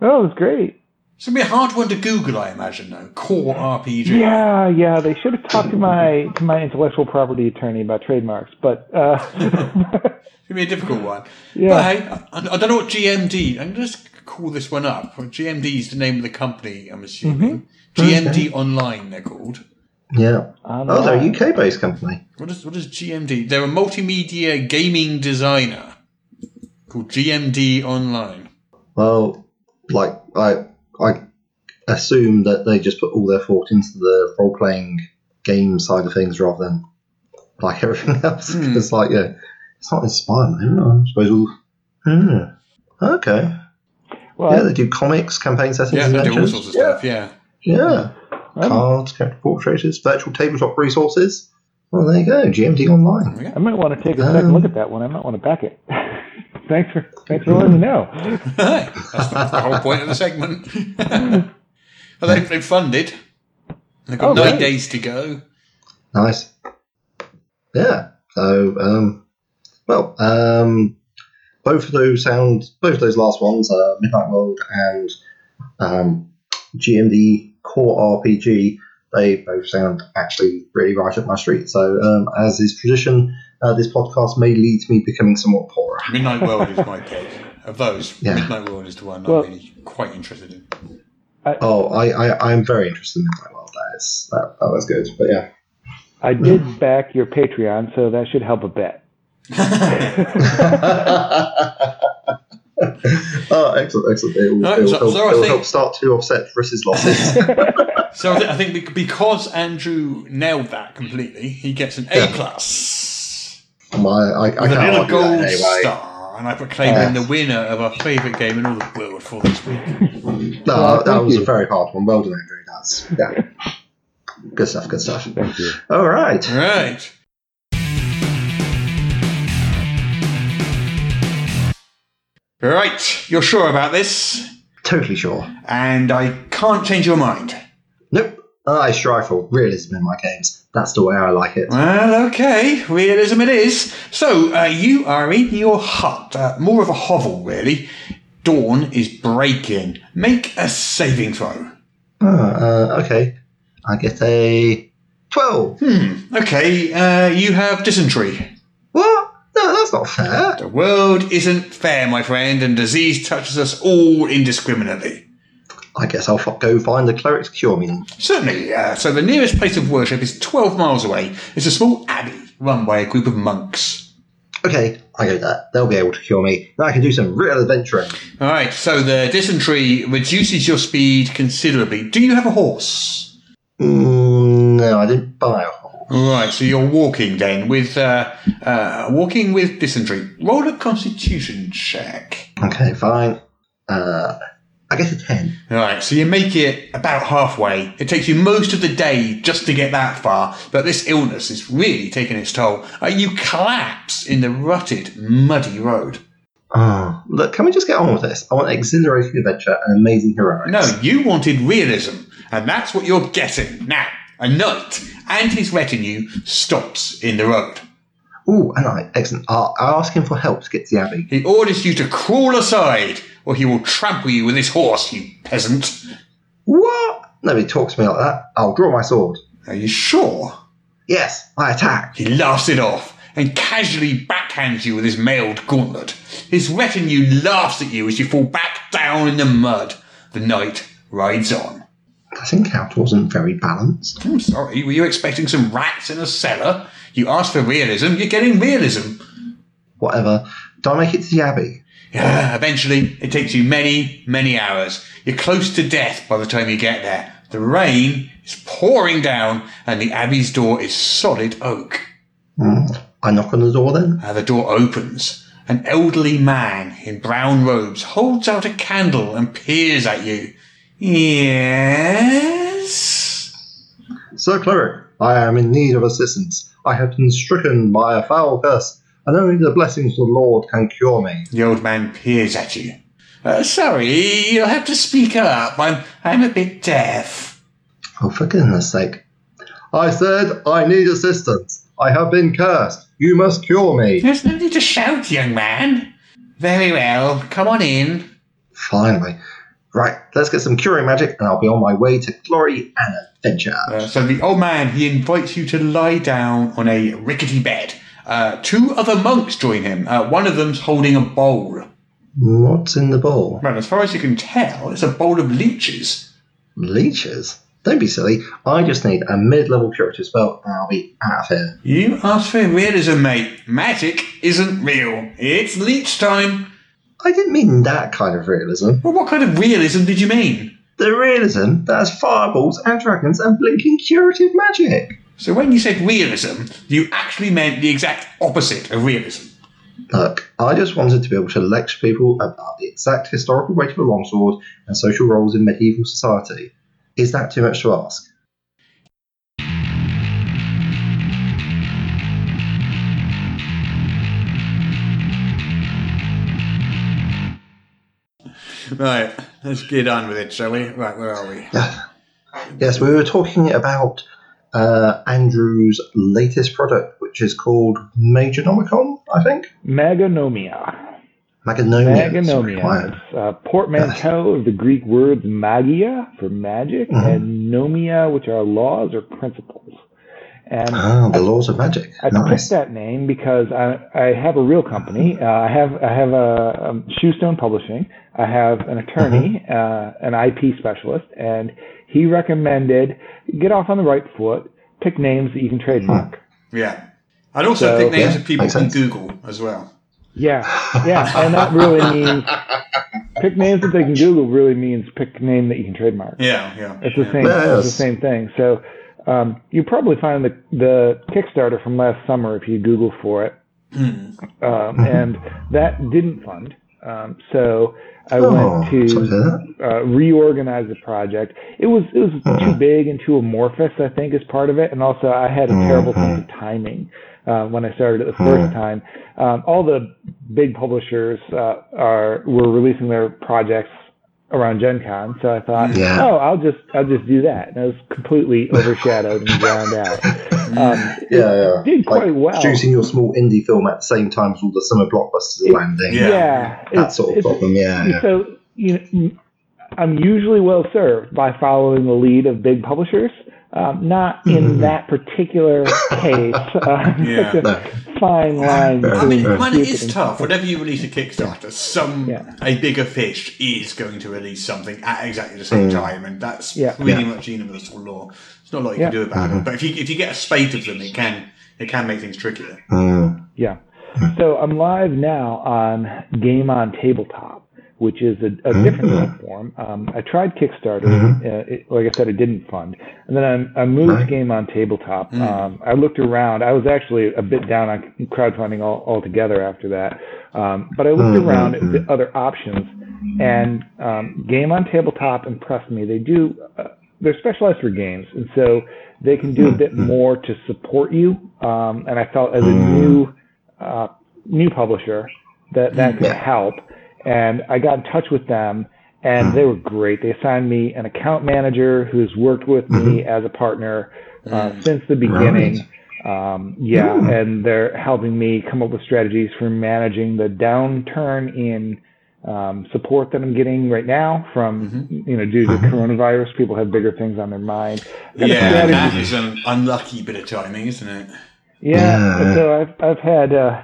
Oh, it was great. It's gonna be a hard one to Google, I imagine, though. Core RPG. Yeah, yeah. They should have talked to my to my intellectual property attorney about trademarks, but uh, It's gonna be a difficult one. Yeah. But hey, I, I don't know what GMD. I'm gonna just call this one up. GMD is the name of the company. I'm assuming. GMD Online. They're called. Yeah. I'm Oh, they're a UK based company. What is what is GMD? They're a multimedia gaming designer called GMD Online. Well, like, I I assume that they just put all their thought into the role playing game side of things rather than like everything else. Hmm. Because, like, yeah, it's not inspiring. I. I suppose we'll. Okay. well, Yeah, they do comics, campaign settings, Yeah, they do all sorts of yeah. stuff. Yeah. Yeah. well, Cards, character portraits, virtual tabletop resources. Well, there you go. GMD Online. I might want to take a second Um, look at that one. I might want to back it. thanks for thanks for letting me know. that's, that's the whole point of the segment. well, they, they've funded. They've got Oh, nine right. days to go. Nice. Yeah. So, um, well, um, both of those sound, both of those last ones, uh, Midnight World and um, GMD Core RPG, they both sound actually really right up my street. So, um, as is tradition, uh, this podcast may lead to me becoming somewhat poorer. Midnight World is my pick. Of those, Yeah. Midnight World is the one Well- I'm really quite interested in. Oh, I, I, I'm very interested in Midnight World. That is that, that was good. But yeah. I did back your Patreon, so that should help a bit. oh, excellent, excellent. It will, No, it will so- help, so it will think- help start to offset Chris's losses. So I, think because Andrew nailed that completely, he gets an A Yeah. plus My, I, I with can't a little gold that anyway. star, and I proclaim him the winner of our favourite game in all the world for this week. No, Well, that was you. a very hard one. Well done, Andrew. That's yeah. good stuff. Good stuff. Thank you. All right. Right. Right, you're sure about this? Totally sure. And I can't change your mind. Nope. I strive for realism in my games. That's the way I like it. Well, okay, realism it is. So, uh, you are in your hut, uh, more of a hovel, really. Dawn is breaking. Make a saving throw. Ah, uh, okay. I get a twelve. Hmm. Okay, uh, you have dysentery. What? No, that's not fair. The world isn't fair, my friend, and disease touches us all indiscriminately. I guess I'll f- go find the cleric to cure me. then. Certainly, uh, so the nearest place of worship is 12 miles away. It's a small abbey run by a group of monks. Okay, I go there. They'll be able to cure me. Then I can do some real adventuring. All right, so the dysentery reduces your speed considerably. Do you have a horse? Mm, no, I didn't buy a horse. All right, so you're walking then with uh, uh, walking with dysentery. Roll a Constitution check. Okay, fine. Uh, I guess a 10. All right, so you make it about halfway. It takes you most of the day just to get that far, but this illness is really taking its toll. Uh, you collapse in the rutted, muddy road. Oh, look, can we just get on with this? I want an exhilarating adventure and amazing heroics. No, you wanted realism, and that's what you're getting. Now, a knight and his retinue stops in the road. Ooh, a knight. Excellent. I'll, I'll ask him for help to get to the abbey. He orders you to crawl aside, or he will trample you with his horse, you peasant. What? Nobody talks to me like that. I'll draw my sword. Are you sure? Yes, I attack. He laughs it off and casually backhands you with his mailed gauntlet. His retinue laughs at you as you fall back down in the mud. The knight rides on. This encounter wasn't very balanced. I'm sorry, were you expecting some rats in a cellar? You asked for realism, you're getting realism. Whatever. Do I make it to the abbey? Eventually, it takes you many, many hours. You're close to death by the time you get there. The rain is pouring down, and the abbey's door is solid oak. Hmm. I knock on the door then. Uh, the door opens. An elderly man in brown robes holds out a candle and peers at you. Yes? Sir Cleric, I am in need of assistance. I have been stricken by a foul curse, and only the blessings of the Lord can cure me. The old man peers at you. Uh, sorry, you'll have to speak up. I'm, I'm a bit deaf. Oh, for goodness sake. I said I need assistance. I have been cursed. You must cure me. There's no need to shout, young man. Very well, come on in. Finally. Right, let's get some curing magic, and I'll be on my way to glory and adventure. Uh, so the old man he invites you to lie down on a rickety bed. Uh, two other monks join him. Uh, one of them's holding a bowl. What's in the bowl? Well, as far as you can tell, it's a bowl of leeches. Leeches? Don't be silly. I just need a mid-level curative spell, and I'll be out of here. You asked for realism, mate. Magic isn't real. It's leech time. I didn't mean that kind of realism. Well, what kind of realism did you mean? The realism that has fireballs and dragons and blinking curative magic. So when you said realism, you actually meant the exact opposite of realism. Look, I just wanted to be able to lecture people about the exact historical weight of a longsword and social roles in medieval society. Is that too much to ask? Right, let's get on with it, shall we? Right, where are we? Yes, we were talking about uh, Andrew's latest product, which is called Magonomicon, I think. Magonomia. Magonomia. is Magonomia. It's a portmanteau of the Greek words magia for magic Mhm. and nomia, which are laws or principles. And Ah, the laws of magic. I nice. picked that name because I, I have a real company. Uh, I have I have a um, Shewstone Publishing. I have an attorney, uh, an IP specialist, and he recommended get off on the right foot, pick names that you can trademark. Yeah. I'd also So- pick names Yeah, of people makes from. Google as well. Yeah, yeah, and that really means pick names that they can Google. Really means pick name that you can trademark. Yeah, yeah. It's the same. Yes. It's the same thing. So um, you probably find the the Kickstarter from last summer if you Google for it, um, and that didn't fund. Um, so I Oh, went to uh, reorganize the project. It was it was too big and too amorphous. I think is part of it, and also I had a terrible sense of timing. Uh, when I started it the first time, um, all the big publishers uh, are were releasing their projects around Gen Con, so I thought, Yeah. oh, I'll just I'll just do that, and I was completely overshadowed and drowned out. Um, Yeah, yeah. did quite like well. Producing your small indie film at the same time as all the summer blockbusters are landing. Yeah. yeah, That it's- sort of problem, yeah. yeah. So you know, I'm usually well served by following the lead of big publishers, Um, not in that particular case. Uh, Yeah. it's a fine line. I mean, between man, is tough. Whenever you release a Kickstarter, some Yeah. a bigger fish is going to release something at exactly the same time, and that's Yeah. pretty Yeah. much universal law. There's not a lot you Yeah. can do about it. But if you if you get a spate of them, it can it can make things trickier. Mm. Yeah. So I'm live now on Game on Tabletop, which is a, a different platform. Um, I tried Kickstarter. Uh, it, like I said, it didn't fund. And then I, I moved to Game on Tabletop. Um, I looked around. I was actually a bit down on crowdfunding all, altogether after that. Um, but I looked around at the other options, and um, Game on Tabletop impressed me. They do. Uh, they're specialized for games, and so they can do a bit more to support you. Um, and I felt as a new uh, new publisher that that could help. And I got in touch with them, and they were great. They assigned me an account manager who's worked with me as a partner uh, since the beginning. Um, yeah, and they're helping me come up with strategies for managing the downturn in um, support that I'm getting right now from you know due to coronavirus. People have bigger things on their mind. Yeah, that is an unlucky bit of timing, isn't it? yeah, Yeah. so I've I've had uh,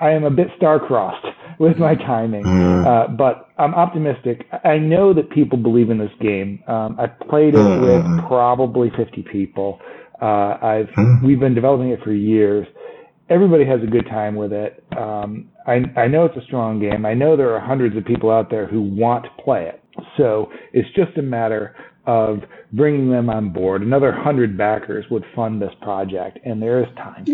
I am a bit star-crossed with my timing, uh, but I'm optimistic. I know that people believe in this game. Um, I've played it with probably 50 people. Uh, I've we've been developing it for years. Everybody has a good time with it. Um, I I know it's a strong game. I know there are hundreds of people out there who want to play it. So it's just a matter of bringing them on board. Another hundred backers would fund this project, and there is time.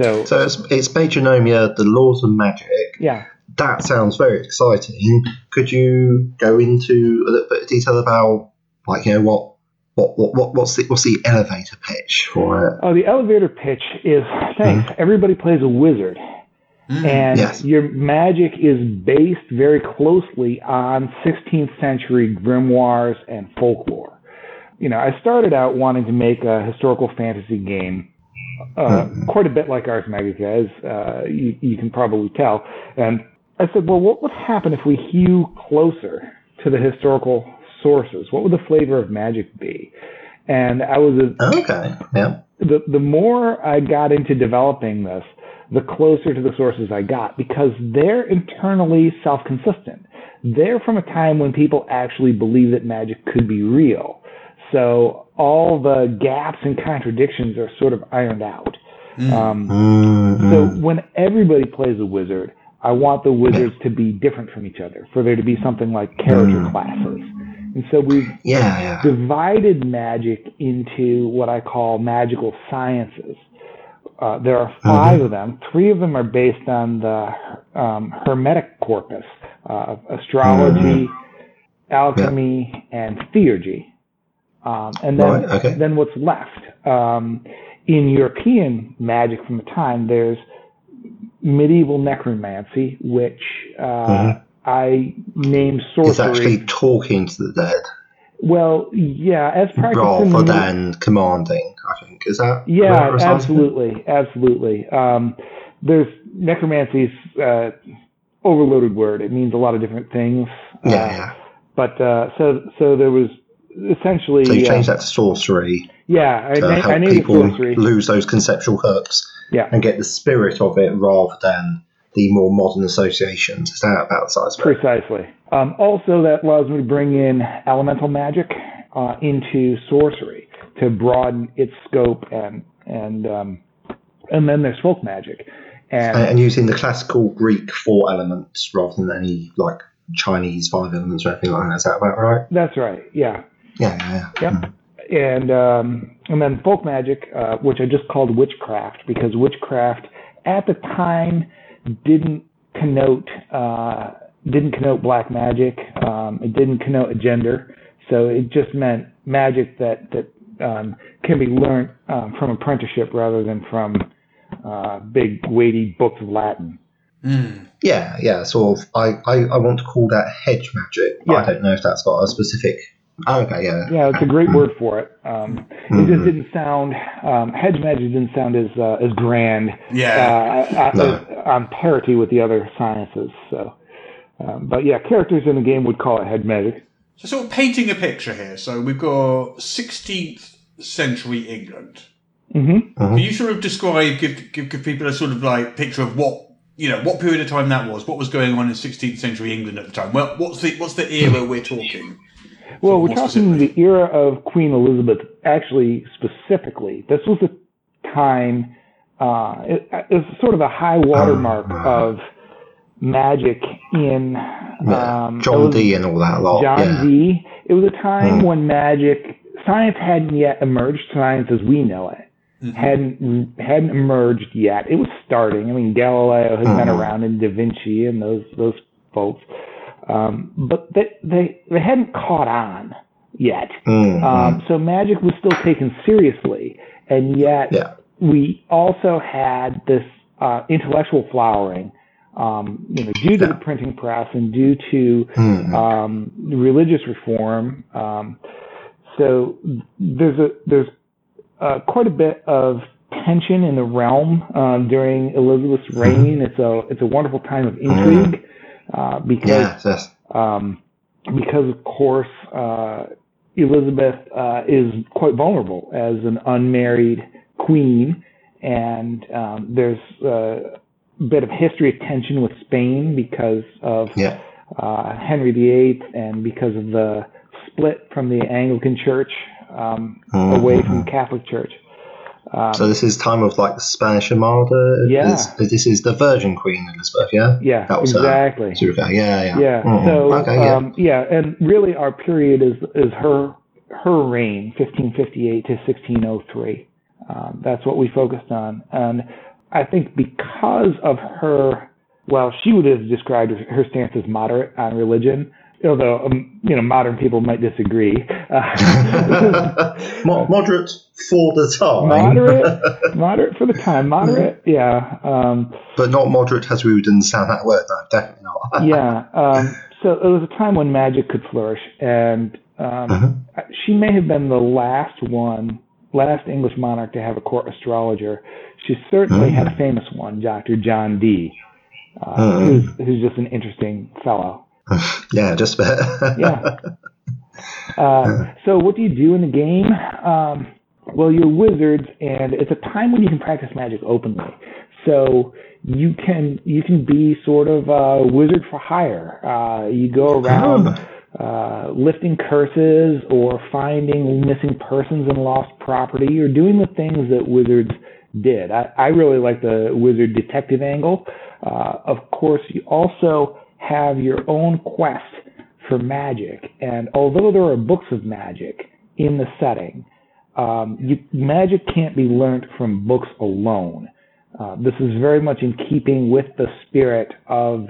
So, So it's, it's Magonomia, the laws of magic. yeah, That sounds very exciting. Could you go into a little bit of detail about, like, you know, what, what, what, what what's the what's the elevator pitch for it? Oh, the elevator pitch is thanks. Everybody plays a wizard. And Yes. your magic is based very closely on 16th century grimoires and folklore. You know, I started out wanting to make a historical fantasy game, uh, quite a bit like Ars Magica, as uh, you, you can probably tell. And I said, well, what would happen if we hew closer to the historical sources? What would the flavor of magic be? And I was a, Okay, yeah. the the more I got into developing this, the closer to the sources I got because they're internally self-consistent. They're from a time when people actually believed that magic could be real. So all the gaps and contradictions are sort of ironed out. Um, Mm, so when everybody plays a wizard, I want the wizards to be different from each other, for there to be something like character classes. And so we've yeah, yeah. divided magic into what I call magical sciences. Uh, there are 5 of them. Three of them are based on the um, Hermetic corpus uh, astrology, alchemy, and theurgy. Um, and then, Right, okay. then what's left? Um, in European magic from the time, there's medieval necromancy, which uh, I named sorcery. It's actually talking to the dead Well, yeah, as practiced rather the- than commanding. I think is that yeah, where it resides? absolutely, absolutely. Um, there's necromancy's uh, overloaded word. It means a lot of different things. Yeah, Uh, yeah. But uh, so so there was essentially So you uh, changed that to sorcery yeah. I, to na- help people sorcery. lose those conceptual hooks Yeah, and get the spirit of it rather than the more modern associations. Is that about the size of it? precisely. Um, also, that allows me to bring in elemental magic uh, into sorcery to broaden its scope and and um, and then there's folk magic. And And, and using the classical Greek four elements rather than any like Chinese five elements or anything like that. Is that about right? that's right. Yeah. Yeah, yeah, yeah. Yep. And um, and then folk magic, uh, which I just called witchcraft because witchcraft at the time didn't connote uh, didn't connote black magic. Um, it didn't connote a gender, so it just meant magic that that um, can be learned um, from apprenticeship rather than from uh, big weighty books of Latin. Yeah, yeah, sort of. I, I, I want to call that hedge magic. but Yeah. I don't know if that's got a specific. Oh, okay, yeah. Yeah, it's a great word for it. Um, It just didn't sound um, hedge magic didn't sound as uh, as grand. Yeah. uh, No. as- on parity with the other sciences. So, um, but yeah, characters in the game would call it hedge magic. So sort of painting a picture here. So we've got 16th century England. hmm Can you sort of describe, give, give give people a sort of like picture of what you know, what period of time that was, what was going on in 16th century England at the time? Well, what's the what's the era we're talking? Well, we're talking the era of Queen Elizabeth. Actually, specifically, this was a time. Uh, it, it was sort of a high watermark of magic in um, John Eliz- Dee and all that lot. John yeah. Dee. It was a time Mm. when magic science hadn't yet emerged. Science as we know it hadn't hadn't emerged yet. It was starting. I mean, Galileo had been Mhm. around, and Da Vinci, and those those folks, um, but they they they hadn't caught on yet. Mm, Um, so magic was still taken seriously, and yet Yeah. we also had this uh, intellectual flowering, um, you know, due to the printing press and due to mm, um, religious reform. Um, so there's a there's uh, quite a bit of tension in the realm um, during Elizabeth's reign. It's a it's a wonderful time of intrigue uh, because yes, um, because of course uh, Elizabeth uh, is quite vulnerable as an unmarried queen, and um, there's a bit of history of tension with Spain because of Yeah. uh, Henry VIII and because of the split from the Anglican Church um, Mhm. away from Catholic Church. Um, So this is time of like the Spanish Armada. Yeah. Is- this is the Virgin Queen Elizabeth. Yeah. yeah, that was exactly. Of, yeah, yeah. Yeah. Mhm. So okay, yeah. um, yeah, and really our period is is her her reign, 1558 to 1603. Um, that's what we focused on, and I think because of her, well, she would have described her stance as moderate on religion. Although um, you know modern people might disagree. Uh, moderate for the time, moderate, moderate for the time. Moderate, yeah. Um, but not moderate as we would understand that word. No, definitely not. yeah. Um, so it was a time when magic could flourish, and um, Uh-huh. she may have been the last one, last English monarch to have a court astrologer. She certainly had a famous one, Dr. John Dee, uh, Mhm. who's, who's just an interesting fellow. yeah, just a. Yeah. Uh, so what do you do in the game? Um, well, you're wizards, and it's a time when you can practice magic openly. So you can you can be sort of a wizard for hire. Uh, you go around uh, lifting curses or finding missing persons and lost property, or doing the things that wizards did. I, I really like the wizard detective angle. Uh, of course, you also have your own quest for magic, and although there are books of magic in the setting, um, you, magic can't be learned from books alone. Uh, this is very much in keeping with the spirit of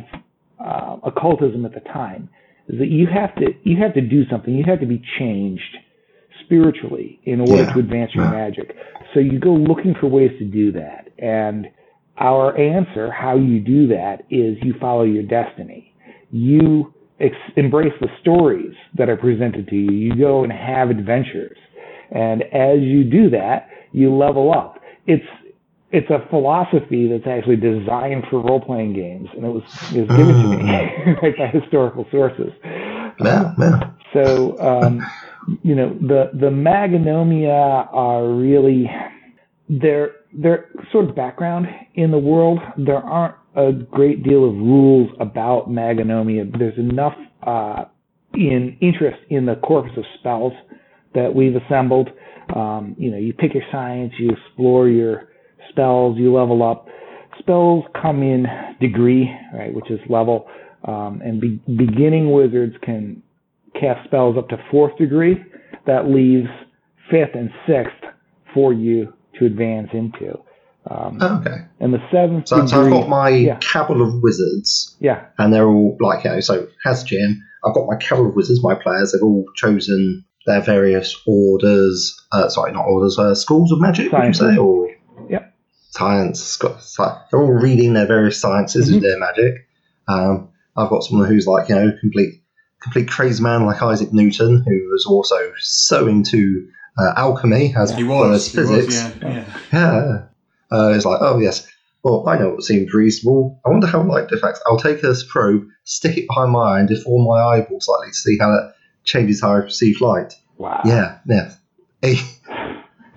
uh, occultism at the time. Is that you have to you have to do something. You have to be changed spiritually in order Yeah. to advance your Yeah. magic. So you go looking for ways to do that. And our answer, how you do that, is you follow your destiny. You ex- embrace the stories that are presented to you. You go and have adventures. And as you do that, you level up. It's it's a philosophy that's actually designed for role playing games, and it was it was given to me right by historical sources. yeah, yeah. So, um, you know, the the Magonomia are really their their sort of background in the world. There aren't a great deal of rules about Magonomia. There's enough uh, in interest in the corpus of spells that we've assembled. Um, you know, you pick your science, you explore your spells, you level up. Spells come in degree, right, which is level, um, and be- beginning wizards can cast spells up to fourth degree. That leaves fifth and sixth for you to advance into. Um, Oh, okay. and the seventh So, so I've got my yeah, cabal of wizards, yeah, and they're all like, you know, so has Jim, I've got my cabal of wizards, my players, they've all chosen their various orders, uh, sorry, not orders, uh, schools of magic, would you say? Or Yep. Science, sc- sci- they're all reading their various sciences Mhm. of their magic. Um, I've got someone who's like, you know, complete, complete crazy man like Isaac Newton, who was also so into uh, alchemy as He was, as he was, physics. yeah, yeah. Yeah. Uh, it's like, oh, yes. Well, I know what seems reasonable. I wonder how light affects. I'll take this probe, stick it behind my eye, and deform my eyeball slightly to see how that changes how I perceive light. wow, Yeah, yeah.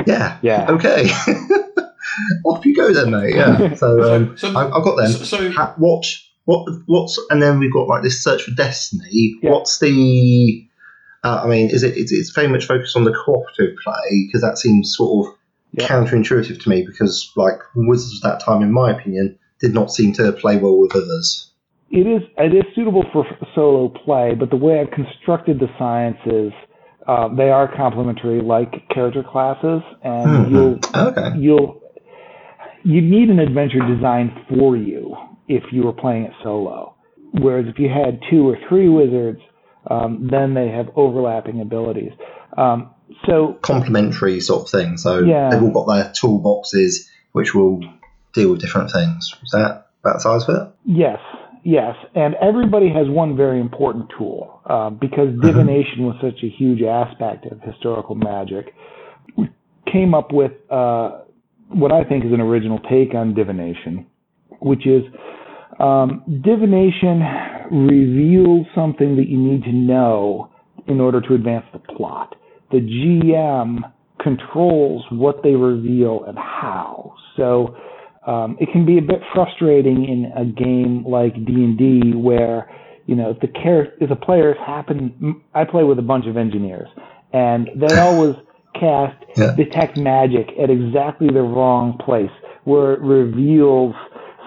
Yeah. Yeah. Okay. Off you go then, mate. Yeah. So, um, So- I, I've got them. So, so Ha- what what what's and then we've got like this search for destiny Yeah. what's the uh, i mean is it it's, it's very much focused on the cooperative play because that seems sort of Yeah. counterintuitive to me because like wizards at that time in my opinion did not seem to play well with others It is it is suitable for solo play, but the way I've constructed the sciences, uh, they are complementary, like character classes, and Mhm. you'll okay you'll you need an adventure designed for you if you were playing it solo. Whereas if you had two or three wizards, um, then they have overlapping abilities. Um, so complementary sort of thing so Yeah. they've all got their toolboxes which will deal with different things is that about the size of it Yes, yes, and everybody has one very important tool uh, because divination was such a huge aspect of historical magic. We came up with uh, what I think is an original take on divination, which is um, divination reveals something that you need to know in order to advance the plot. The GM controls what they reveal and how. So um, it can be a bit frustrating in a game like D&D where, you know, if the char- if the players happen, I play with a bunch of engineers and they always cast Yeah. detect magic at exactly the wrong place where it reveals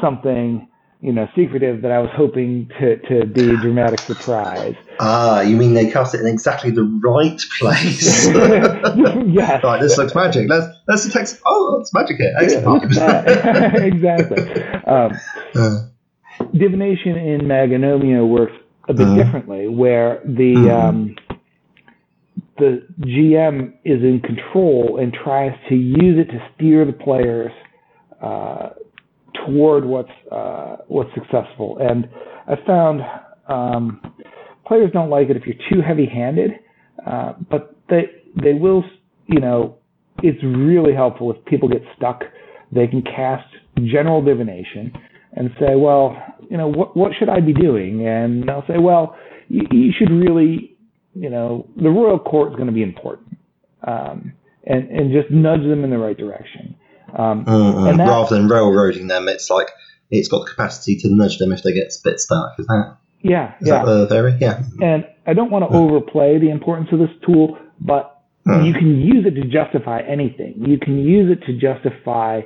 something, you know, secretive that I was hoping to, to be a dramatic surprise. ah you mean they cast it in exactly the right place yes. Right, this looks magic. Let's let's detect. Oh, it's magic here. Yeah, Excellent. that. exactly. Um, Uh, divination in Magonomia works a bit Mhm. differently, where the Mhm. um, the GM is in control and tries to use it to steer the players uh, toward what's uh, what's successful. And I found um, players don't like it if you're too heavy-handed, uh, but they they will, you know, it's really helpful if people get stuck. They can cast general divination and say, well, you know, what what should I be doing? And they'll say, well, you, you should really, you know, the royal court is going to be important, um, and and just nudge them in the right direction. Um, mm, And that- rather than railroading them, it's like it's got the capacity to nudge them if they get a bit stuck. Is that yeah, is yeah. that the theory? Yeah. and I don't want to overplay the importance of this tool, but Hmm. you can use it to justify anything. You can use it to justify,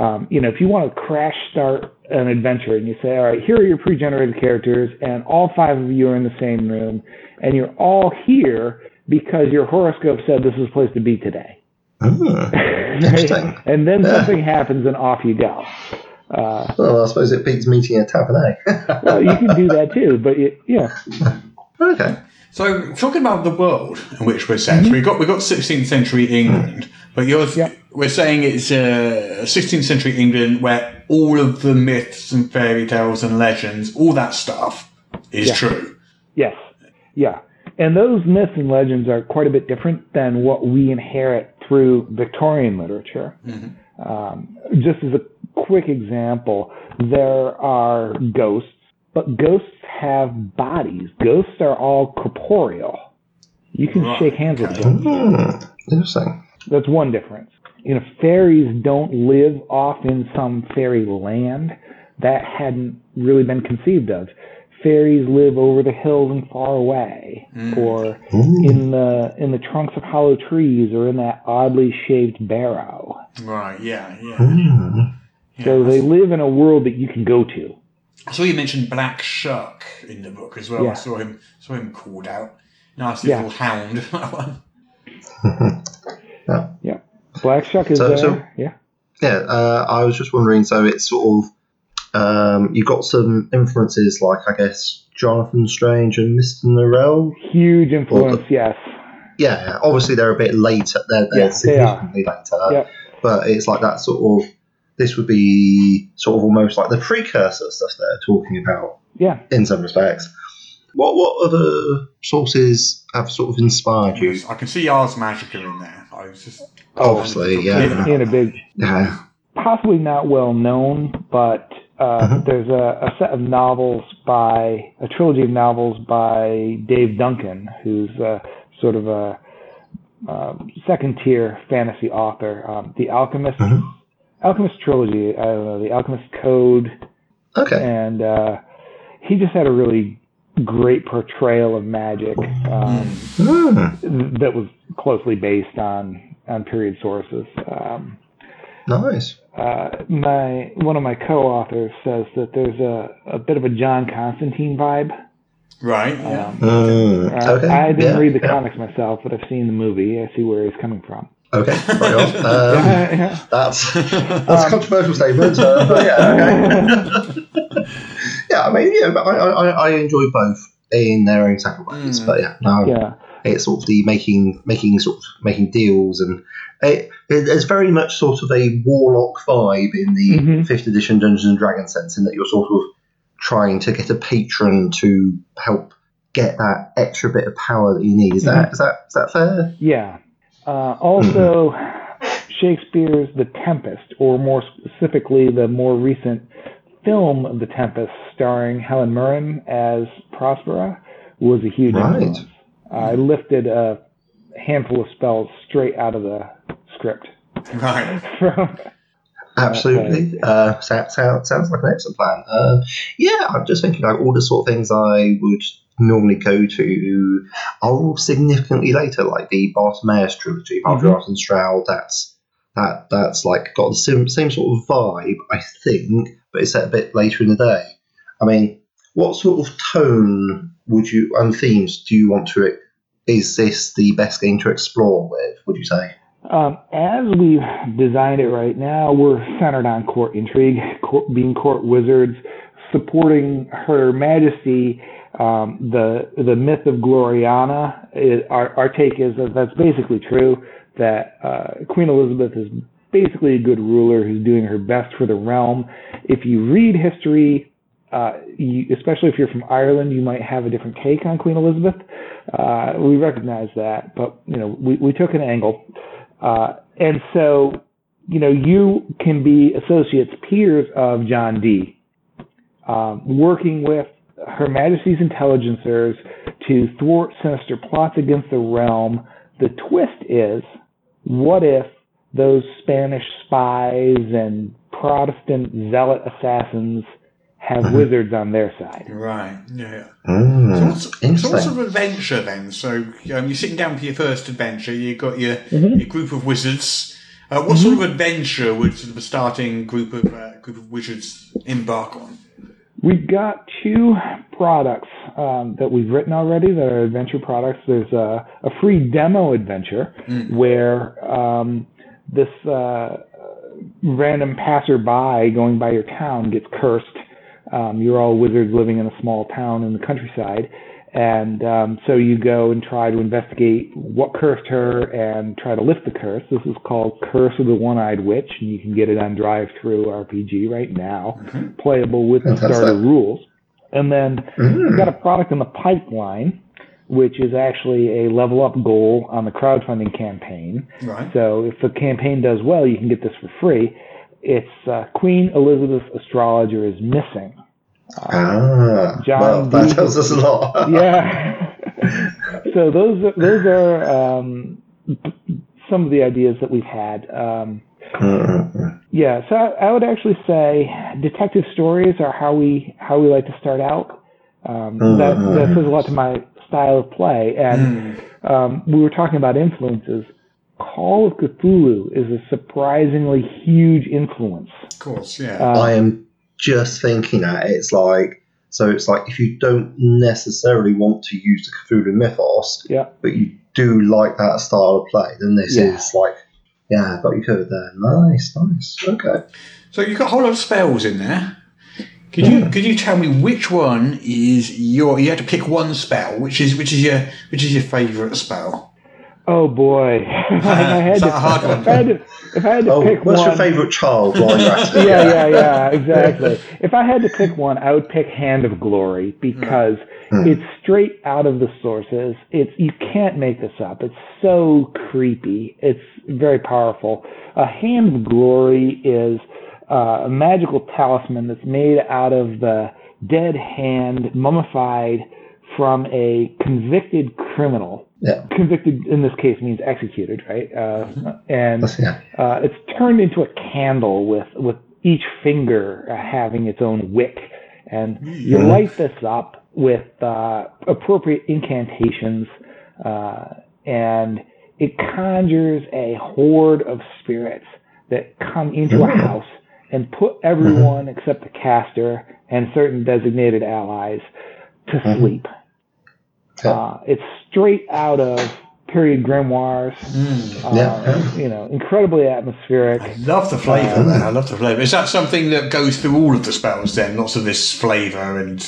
um, you know, if you want to crash start an adventure and you say, all right, here are your pre-generated characters, and all five of you are in the same room, and you're all here because your horoscope said this is the place to be today. Mm. Interesting. and then Yeah. something happens and off you go. Uh, Well, I suppose it beats meeting a tavern, eh? well, you can do that too, but it, yeah, okay. So, talking about the world in which we're set, we got we got 16th century England, but you're Mm-hmm. Yeah. we're saying it's uh, 16th century England where all of the myths and fairy tales and legends, all that stuff, is Yeah. true. Yes. Yeah. And those myths and legends are quite a bit different than what we inherit through Victorian literature. Um, just as a quick example, there are ghosts, but ghosts have bodies. Ghosts are all corporeal. You can Right, shake hands with them. ghosts. Hmm. Interesting. That's one difference. You know, fairies don't live off in some fairy land. That hadn't really been conceived of. Fairies live over the hills and far away, or Ooh. in the in the trunks of hollow trees, or in that oddly shaped barrow. Right? Yeah, yeah. Mm. So they live in a world that you can go to. I saw you mentioned Black Shuck in the book as well. I Yeah. saw him saw him called out. Nice Yeah. little hound. that one. Yeah, Black Shuck is So- there. so- yeah, Yeah, uh, I was just wondering. So it's sort of um, you got some influences, like I guess Jonathan Strange and Mister Norrell. huge influence. Yes. Yeah, obviously they're a bit later. They're, they're Yeah, they significantly later. Yeah. But it's like that sort of. This would be sort of almost like the precursor stuff they're talking about Yeah. in some respects. What what other sources have sort of inspired you? I can see Ars Magica in there. I was just Obviously, yeah. In, in a big Yeah. possibly not well known, but uh, Mhm. there's a, a set of novels by a trilogy of novels by Dave Duncan, who's uh, sort of a uh, second tier fantasy author. Um, the Alchemist, Mhm. Alchemist trilogy. I don't know the Alchemist Code, Okay. and uh, he just had a really great portrayal of magic um, Hmm, that was closely based on on period sources. Um, nice. uh, my one of my co-authors says that there's a, a bit of a John Constantine vibe. Right. Yeah. Um, Mm, uh, okay. I didn't yeah, read the yeah. comics myself, but I've seen the movie. I see where he's coming from. Okay, right on. Um, Yeah, That's that's a controversial statement, uh, but yeah, okay. yeah, I mean, yeah, but I, I, I enjoy both in their own separate ways, Mm. but yeah, no, yeah, it's sort of the making, making sort of making deals, and it, there's very much sort of a warlock vibe in the Mhm. fifth edition Dungeons and Dragons sense, in that you're sort of trying to get a patron to help get that extra bit of power that you need. Is that is that is that fair? yeah. Uh, also, Shakespeare's The Tempest, or more specifically, the more recent film of The Tempest, starring Helen Mirren as Prospera, was a huge Right. influence. I lifted a handful of spells straight out of the script Right. from Absolutely. Uh, sounds, sounds, sounds like an excellent plan. Um, yeah, I'm just thinking like all the sort of things I would normally go to are significantly later, like the Bartimaeus trilogy, Bartimaeus and Stroud. That's that that's like got the same, same sort of vibe, I think, but it's set a bit later in the day. I mean, what sort of tone would you and themes do you want to? Is this the best game to explore with? Would you say? Um, as we've designed it right now, we're centered on court intrigue, court, being court wizards, supporting Her Majesty. Um, the the myth of Gloriana. It, our our take is that that's basically true. That uh, Queen Elizabeth is basically a good ruler who's doing her best for the realm. If you read history, uh, you, especially if you're from Ireland, you might have a different take on Queen Elizabeth. Uh, we recognize that, but you know we, we took an angle. Uh, and so, you know, you can be associates, peers of John Dee, um, working with Her Majesty's intelligencers to thwart sinister plots against the realm. The twist is, what if those Spanish spies and Protestant zealot assassins have Mhm. wizards on their side? Right. Yeah. Mm, So what's, so what's sort of adventure then? So um, you're sitting down for your first adventure. You've got your, Mhm. your group of wizards. Uh, what sort of adventure would sort of a starting group of uh, group of wizards embark on? We've got two products um, that we've written already that are adventure products. There's a, a free demo adventure where um, this uh, random passerby going by your town gets cursed. Um, you're all wizards living in a small town in the countryside. And um, so you go and try to investigate what cursed her and try to lift the curse. This is called Curse of the One-Eyed Witch, and you can get it on Drive Through RPG right now, playable with the starter rules. And then Mm. we've got a product in the pipeline, which is actually a level up goal on the crowdfunding campaign. Right. So if the campaign does well, you can get this for free. It's uh, Queen Elizabeth Astrologer is missing. Ah, John well, that tells us a lot. yeah. so those are, those are um, some of the ideas that we've had. Um, Mm, yeah, so I, I would actually say detective stories are how we how we like to start out. Um, that that says a lot to my style of play. And um, we were talking about influences. Call of Cthulhu is a surprisingly huge influence. Of course. Yeah. Uh, I am just thinking that it's like so. It's like if you don't necessarily want to use the Cthulhu mythos, yeah. but you do like that style of play, then this Yeah. is like, yeah, got you covered there. Nice, nice. Okay. So you've got a whole lot of spells in there. Could you could you tell me which one is your? You had to pick one spell. Which is which is your which is your favourite spell? Oh boy, if I had Is to, that a hard one? if I had to, if I had to Oh, pick what's one, your favourite child while you're at it? yeah, yeah, yeah, exactly. If I had to pick one, I would pick Hand of Glory because it's straight out of the sources. It's you can't make this up. It's so creepy. It's very powerful. A Hand of Glory is uh, a magical talisman that's made out of the dead hand, mummified from a convicted criminal. Yeah. convicted in this case means executed, right? Uh, and uh, it's turned into a candle with with each finger uh, having its own wick, and you Mhm. light this up with uh, appropriate incantations, uh, and it conjures a horde of spirits that come into a Mhm. house and put everyone except the caster and certain designated allies to Mhm. sleep. Yeah. Uh, it's straight out of period grimoires. Mm. Uh, Yeah. You know, incredibly atmospheric. I love the flavour Um, there. I love the flavour. Is that something that goes through all of the spells then? Lots of this flavour and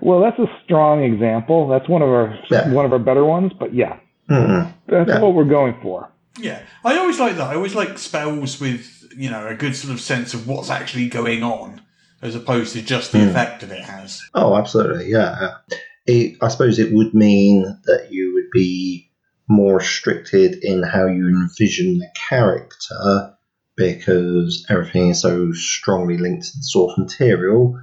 Well, that's a strong example. That's one of our Yeah. one of our better ones. But yeah, Mhm. that's Yeah. what we're going for. yeah, I always like that. I always like spells with you know a good sort of sense of what's actually going on, as opposed to just the Mm. effect that it has. Oh, absolutely. Yeah. It, I suppose it would mean that you would be more restricted in how you envision the character because everything is so strongly linked to the source material.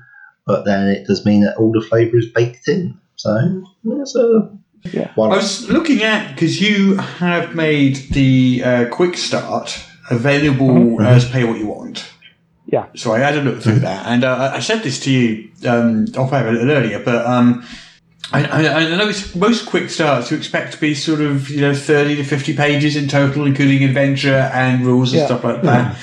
But then it does mean that all the flavour is baked in. So that's a Yeah. Why I was looking at because you have made the uh, quick start available Mhm. as pay what you want. Yeah. So I had a look through that, and uh, I said this to you um, off air a little earlier, but um, I, I, I know it's most quick starts you expect to be sort of you know thirty to fifty pages in total, including adventure and rules and Yeah. stuff like that.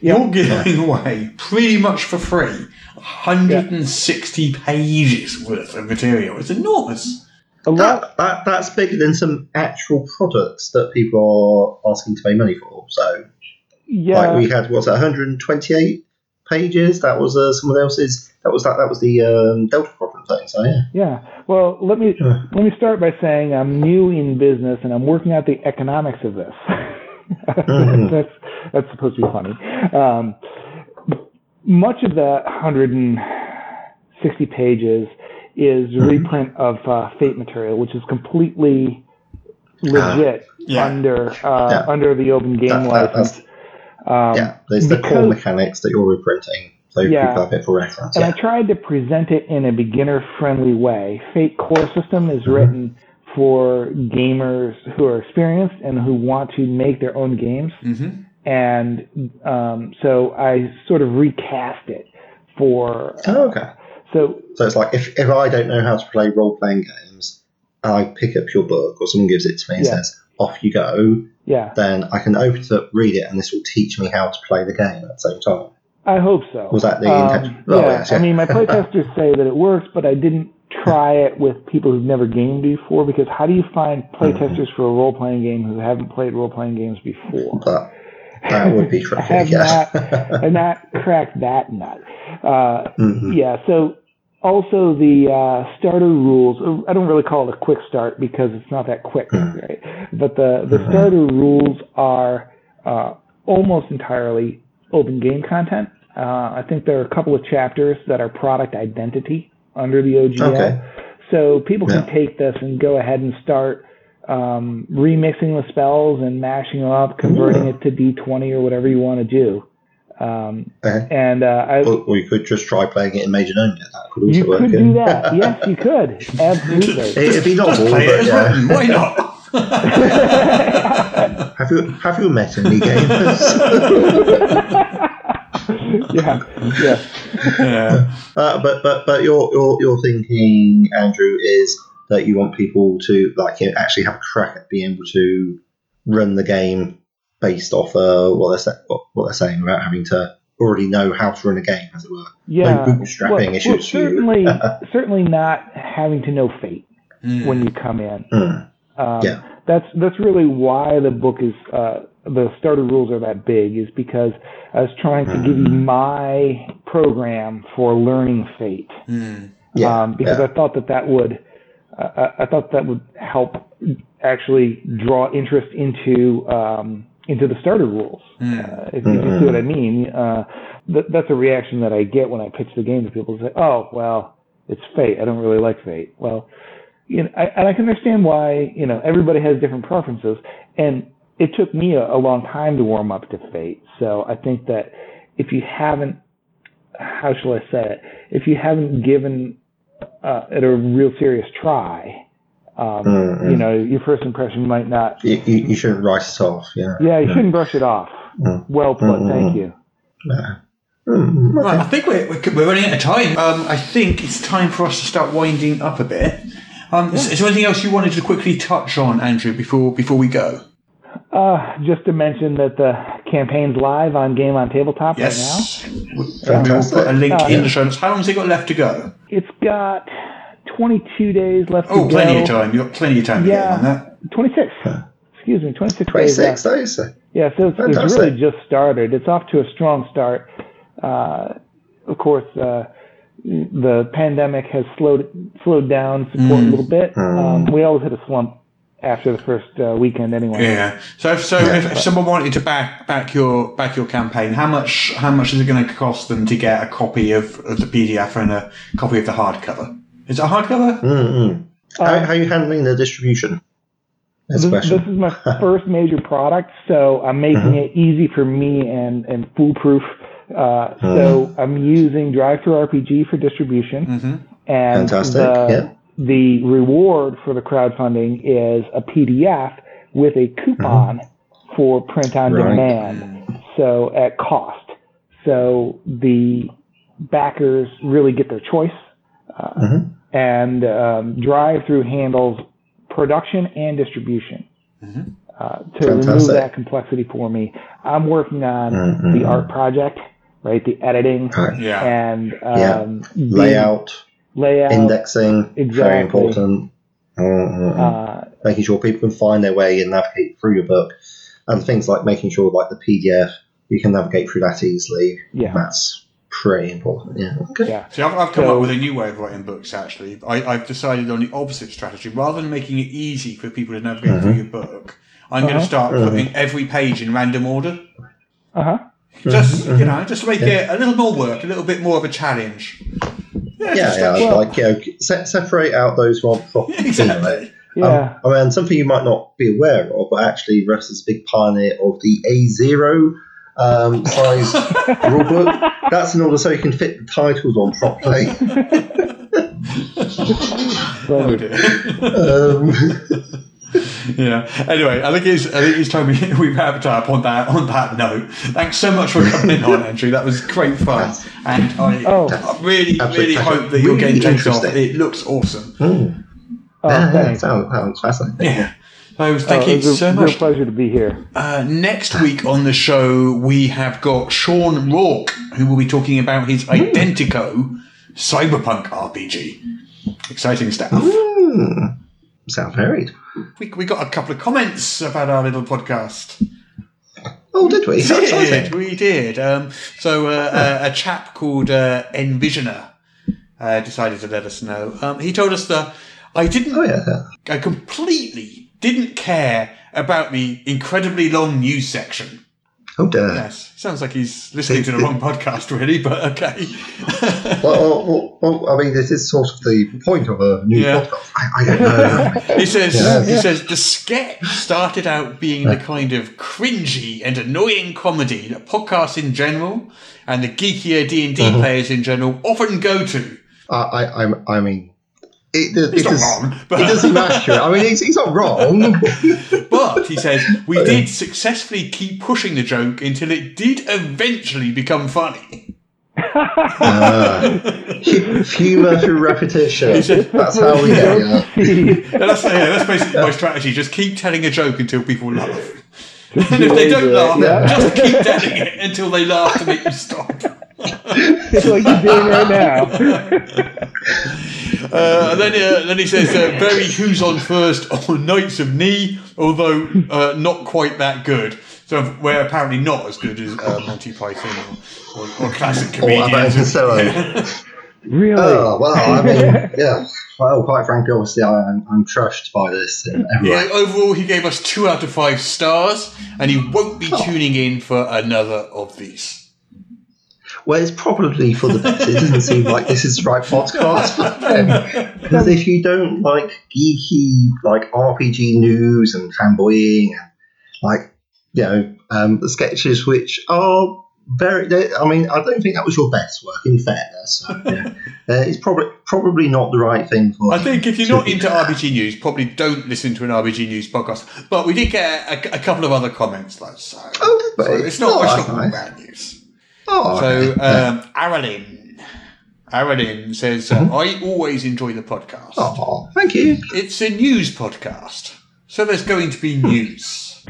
Yeah. You're giving away pretty much for free 160 pages worth of material. It's enormous. A lot. that, that, that's bigger than some actual products that people are asking to pay money for. So, Yeah. like we had, what's that, 128 pages? That was uh, someone else's. That was that. That was the um, Delta problem thing. So yeah. Yeah. Well, let me Yeah. let me start by saying I'm new in business and I'm working out the economics of this. Mhm. that's that's supposed to be funny. Um, much of the 160 pages is Mm-hmm. reprint of uh, Fate material, which is completely legit Yeah. under uh, Yeah. under the open game That- that- license. Um, yeah, there's the core mechanics that you're reprinting, so Yeah. people have it for reference. And I tried to present it in a beginner friendly way. Fate Core System is Mm-hmm. written for gamers who are experienced and who want to make their own games. Mm-hmm. And um, so I sort of recast it for. Oh, okay. So So it's like if, if I don't know how to play role playing games, I pick up your book or someone gives it to me and Yeah. says, off you go, yeah, then I can open it up, read it, and this will teach me how to play the game at the same time. I hope so. Was that the Um, intention? Oh, yeah, yes, yeah. I mean, my playtesters say that it works, but I didn't try it with people who've never gamed before because how do you find playtesters for a role playing game who haven't played role playing games before? But that would be I tricky, have yes. not, I've not cracked that nut. Uh, Mhm. Yeah. So also the uh, starter rules. I don't really call it a quick start because it's not that quick, Mhm. right? But the the Mhm. starter rules are uh, almost entirely open game content. Uh, I think there are a couple of chapters that are product identity under the OGL. Okay. So people can Yeah. take this and go ahead and start um, remixing the spells and mashing them up, converting Ooh. it to D20 or whatever you want to do. Um, Okay. and uh, I, Or, or you could just try playing it in Magonomia. Yeah, that could also you work. could yeah. do that. yes, you could. Absolutely. It'd be Just novel, play it but as yeah. Why not? Have you have you met any gamers? yeah, yeah. yeah. uh, but but but your your your thinking, Andrew, is that you want people to like you know, actually have a crack at being able to run the game based off uh, what they're sa- what, what they're saying without having to already know how to run a game, as it were. Yeah. No bootstrapping well, issues well, certainly, certainly not having to know fate Mm. when you come in. Hmm. Um, Yeah. That's that's really why the book is uh, the starter rules are that big is because I was trying to give you Mm-hmm. my program for learning fate. Mm. Yeah, um, because yeah. I thought that that would uh, I- I thought that would help actually draw interest into um, into the starter rules. Uh, if, you see what I mean, uh, th- that's a reaction that I get when I pitch the game to people. Say, "Oh, well, it's Fate. I don't really like Fate." Well, you know, I, and I can understand why. You know, everybody has different preferences, and it took me a, a long time to warm up to Fate. So I think that if you haven't how shall I say it? If you haven't given uh, it a real serious try, um, Mm, you know, your first impression might not. You, you, you shouldn't write it off. Yeah. Yeah, you shouldn't brush it off. Mm. Well put. Mm, Thank mm, you. Yeah. Mm, Right, I think we're, we're we're running out of time. Um, I think it's time for us to start winding up a bit. Um, is, is there anything else you wanted to quickly touch on, Andrew, before before we go? Uh, just to mention that the campaign's live on Game on Tabletop right now. Yes. We- We will put a link Uh, in the show notes. How long's it got left to go? It's got 22 days left Oh, to plenty go. of time. You've got plenty of time to get on that. 26. Excuse me, 26, days 26 left. days. Yeah, so it's, it's really just started. It's off to a strong start. Uh, of course, uh, the pandemic has slowed slowed down support a little bit. Um, we always hit a slump after the first uh, weekend, anyway. Yeah. So, if, so if, if someone wanted to back back your back your campaign, how much how much is it going to cost them to get a copy of, of the PDF and a copy of the hardcover? Is it a hardcover? Mm-mm. Um, how, how are you handling the distribution? This, this is my first major product, so I'm making mm-hmm. it easy for me and, and foolproof. Uh, so mm-hmm. I'm using DriveThruRPG for distribution, mm-hmm. and Fantastic, the, yeah. the reward for the crowdfunding is a PDF with a coupon for print on Right. demand, so at cost. So the backers really get their choice, uh, and um, Drive Through handles production and distribution uh, to remove that complexity for me. I'm working on Mhm. the art project, right? The editing Right. Yeah. and Yeah. um, the Layout, layout, indexing, exactly. very important. Uh, making sure people can find their way and navigate through your book, and things like making sure, like the PDF, you can navigate through that easily. Yeah. that's pretty important. Yeah. Okay. yeah. See, I've, I've come So- up with a new way of writing books. Actually, I, I've decided on the opposite strategy. Rather than making it easy for people to navigate through your book, I'm going to Uh-huh. start putting every page in random order. Uh huh. Just you know, just to make it a little more work, a little bit more of a challenge. Yeah, Yeah, yeah, Well- like you know, se- separate out those who aren't proper. exactly. Yeah. Um, I mean, something you might not be aware of, but actually, Russ is a big pioneer of the A0 um, size rulebook. That's in order so you can fit the titles on properly. So- Oh, dear. Um, yeah. Anyway, I think it's I think it's time we, we wrapped up on that on that note. Thanks so much for coming on, Andrew. That was great fun, and I, Oh. I really really pleasure. hope that your Really game takes off. It looks awesome. mm, oh, yeah, yeah, thanks. sounds, sounds fascinating. Yeah. Thank Oh, you was so a real much. pleasure to be here. Uh, next week on the show, we have got Sean Rourke, who will be talking about his Identico cyberpunk RPG. Exciting stuff. Mm, sounds varied. We, we got a couple of comments about our little podcast. Oh, did we? We did, exciting. we did. Um, so uh, uh, a chap called uh, Envisioner uh, decided to let us know. Um, he told us that I didn't, Oh, yeah. I completely didn't care about the incredibly long news section. Oh, dear. Yes, sounds like he's listening to the wrong podcast, really. But okay. Well, well, well, I mean, this is sort of the point of a new Yeah. podcast. I, I don't know. He says Yeah. he says the sketch started out being the kind of cringy and annoying comedy that podcasts in general and the geekier D and D Mm-hmm. players in general often go to. I, I, I'm- I mean, it, it, He's it not is- wrong, It doesn't matter. I mean, he's, he's not wrong. but he says we did successfully keep pushing the joke until it did eventually become funny. Uh, humor through repetition. That's how we get you. Yeah, that's, yeah, that's basically my strategy. Just keep telling a joke until people laugh. And if they don't laugh, Yeah. just keep telling it until they laugh to make you stop. It's like you're doing right now. Uh, and then, uh, then he says, uh, very who's on first on Knights of Knee, although uh, not quite that good. So we're apparently not as good as uh, Monty Python or, or, or classic Or Abbott and comedians. Really? Oh, well, I mean, yeah. Well, quite frankly, obviously, I, I'm, I'm crushed by this Yeah, way. overall, he gave us two out of five stars, and he won't be tuning in for another of these. Well, it's probably for the best. It doesn't seem like this is the right podcast for them. Because if you don't like geeky, like RPG news and fanboying, and like, you know, um, the sketches which are very. they- I mean, I don't think that was your best work. In fairness, so, yeah. uh, it's probably probably not the right thing for. I think if you're not into RPG news, probably don't listen to an RPG news podcast. But we did get a, a couple of other comments, though, so, Oh, so it's not, it's not all bad news. Oh, So, um, Aralyn, Aralyn says, uh, I always enjoy the podcast. Mm-hmm. oh, thank you. It's a news podcast, so there's going to be news.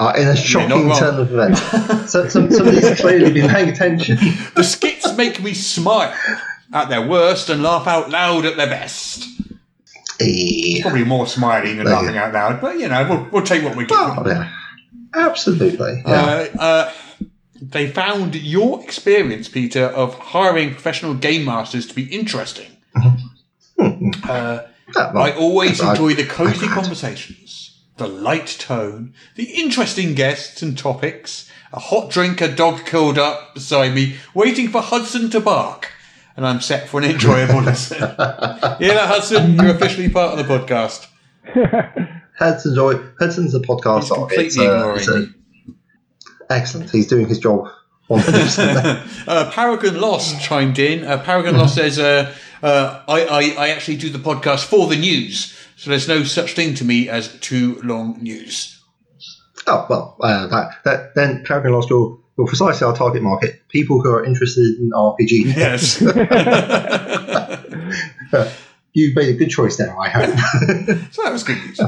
Uh, in a shocking turn of events, so, some, somebody's clearly been paying attention. The skits make me smile at their worst and laugh out loud at their best. Eh, Probably more smiling than There you laughing out loud, but you know, we'll, we'll take what we get. oh, yeah. Absolutely. Yeah. Uh, uh, they found your experience, Peter, of hiring professional game masters to be interesting. Uh, That- well, I always enjoy the cozy conversations, the light tone, the interesting guests and topics, a hot drink, a dog curled up beside me, waiting for Hudson to bark. And I'm set for an enjoyable listen. Yeah, Hudson, you're officially part of the podcast. Hudson's, always, Hudson's a podcast. He's completely It's, uh, ignoring it's a-. excellent. He's doing his job. Uh, Paragon Lost chimed in. Uh, Paragon Lost says, uh, uh, I, I, I actually do the podcast for the news, so there's no such thing to me as too long news. oh well, uh, that, that then Paragon lost your precisely our target market: people who are interested in RPG. Yes. You've made a good choice there, I hope. so that was good news.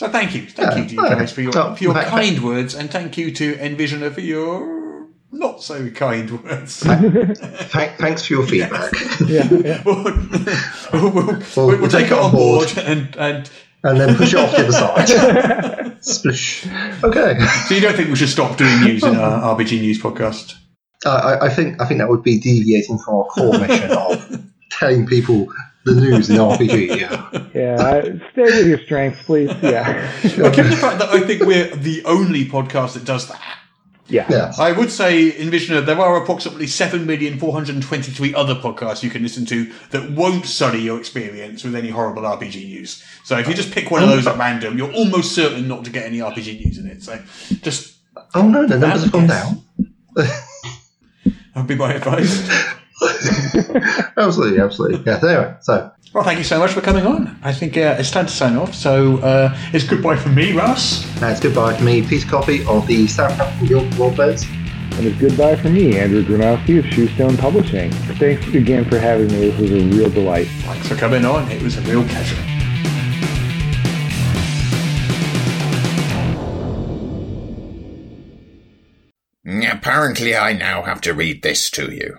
So thank you. Thank you to you Yeah. guys for your, Oh, for your thank- kind words, and thank you to Envisioner for your not so kind words. Thank, thanks for your feedback. Yeah, yeah. we'll, we'll, we'll, we'll take it on board, and, and and then push it off to the side. Splish. Okay. so you don't think we should stop doing news in our RPG news podcast? Uh, I, I think I think that would be deviating from our core mission of telling people the news in RPG. Yeah. Yeah, uh, stay with your strengths, please. Yeah, Well, given the fact that I think we're the only podcast that does that, yeah. Yeah. I would say, Envisioner, there are approximately 7,423 other podcasts you can listen to that won't sully your experience with any horrible RPG news. So if you just pick one of those at random, you're almost certain not to get any RPG news in it. So just, Oh no, the numbers have gone down. that would be my advice. Absolutely, absolutely. Yeah. Anyway, so Well, thank you so much for coming on. I think uh, it's time to sign off. So uh, it's goodbye from me, Russ. that's goodbye to me. Peace copy of the Southampton Guild Warbirds. And it's goodbye from me, Andrew Gronosky of Shewstone Publishing. Thanks again for having me. This was a real delight. Thanks for coming on. It was a real pleasure. Apparently, I now have to read this to you.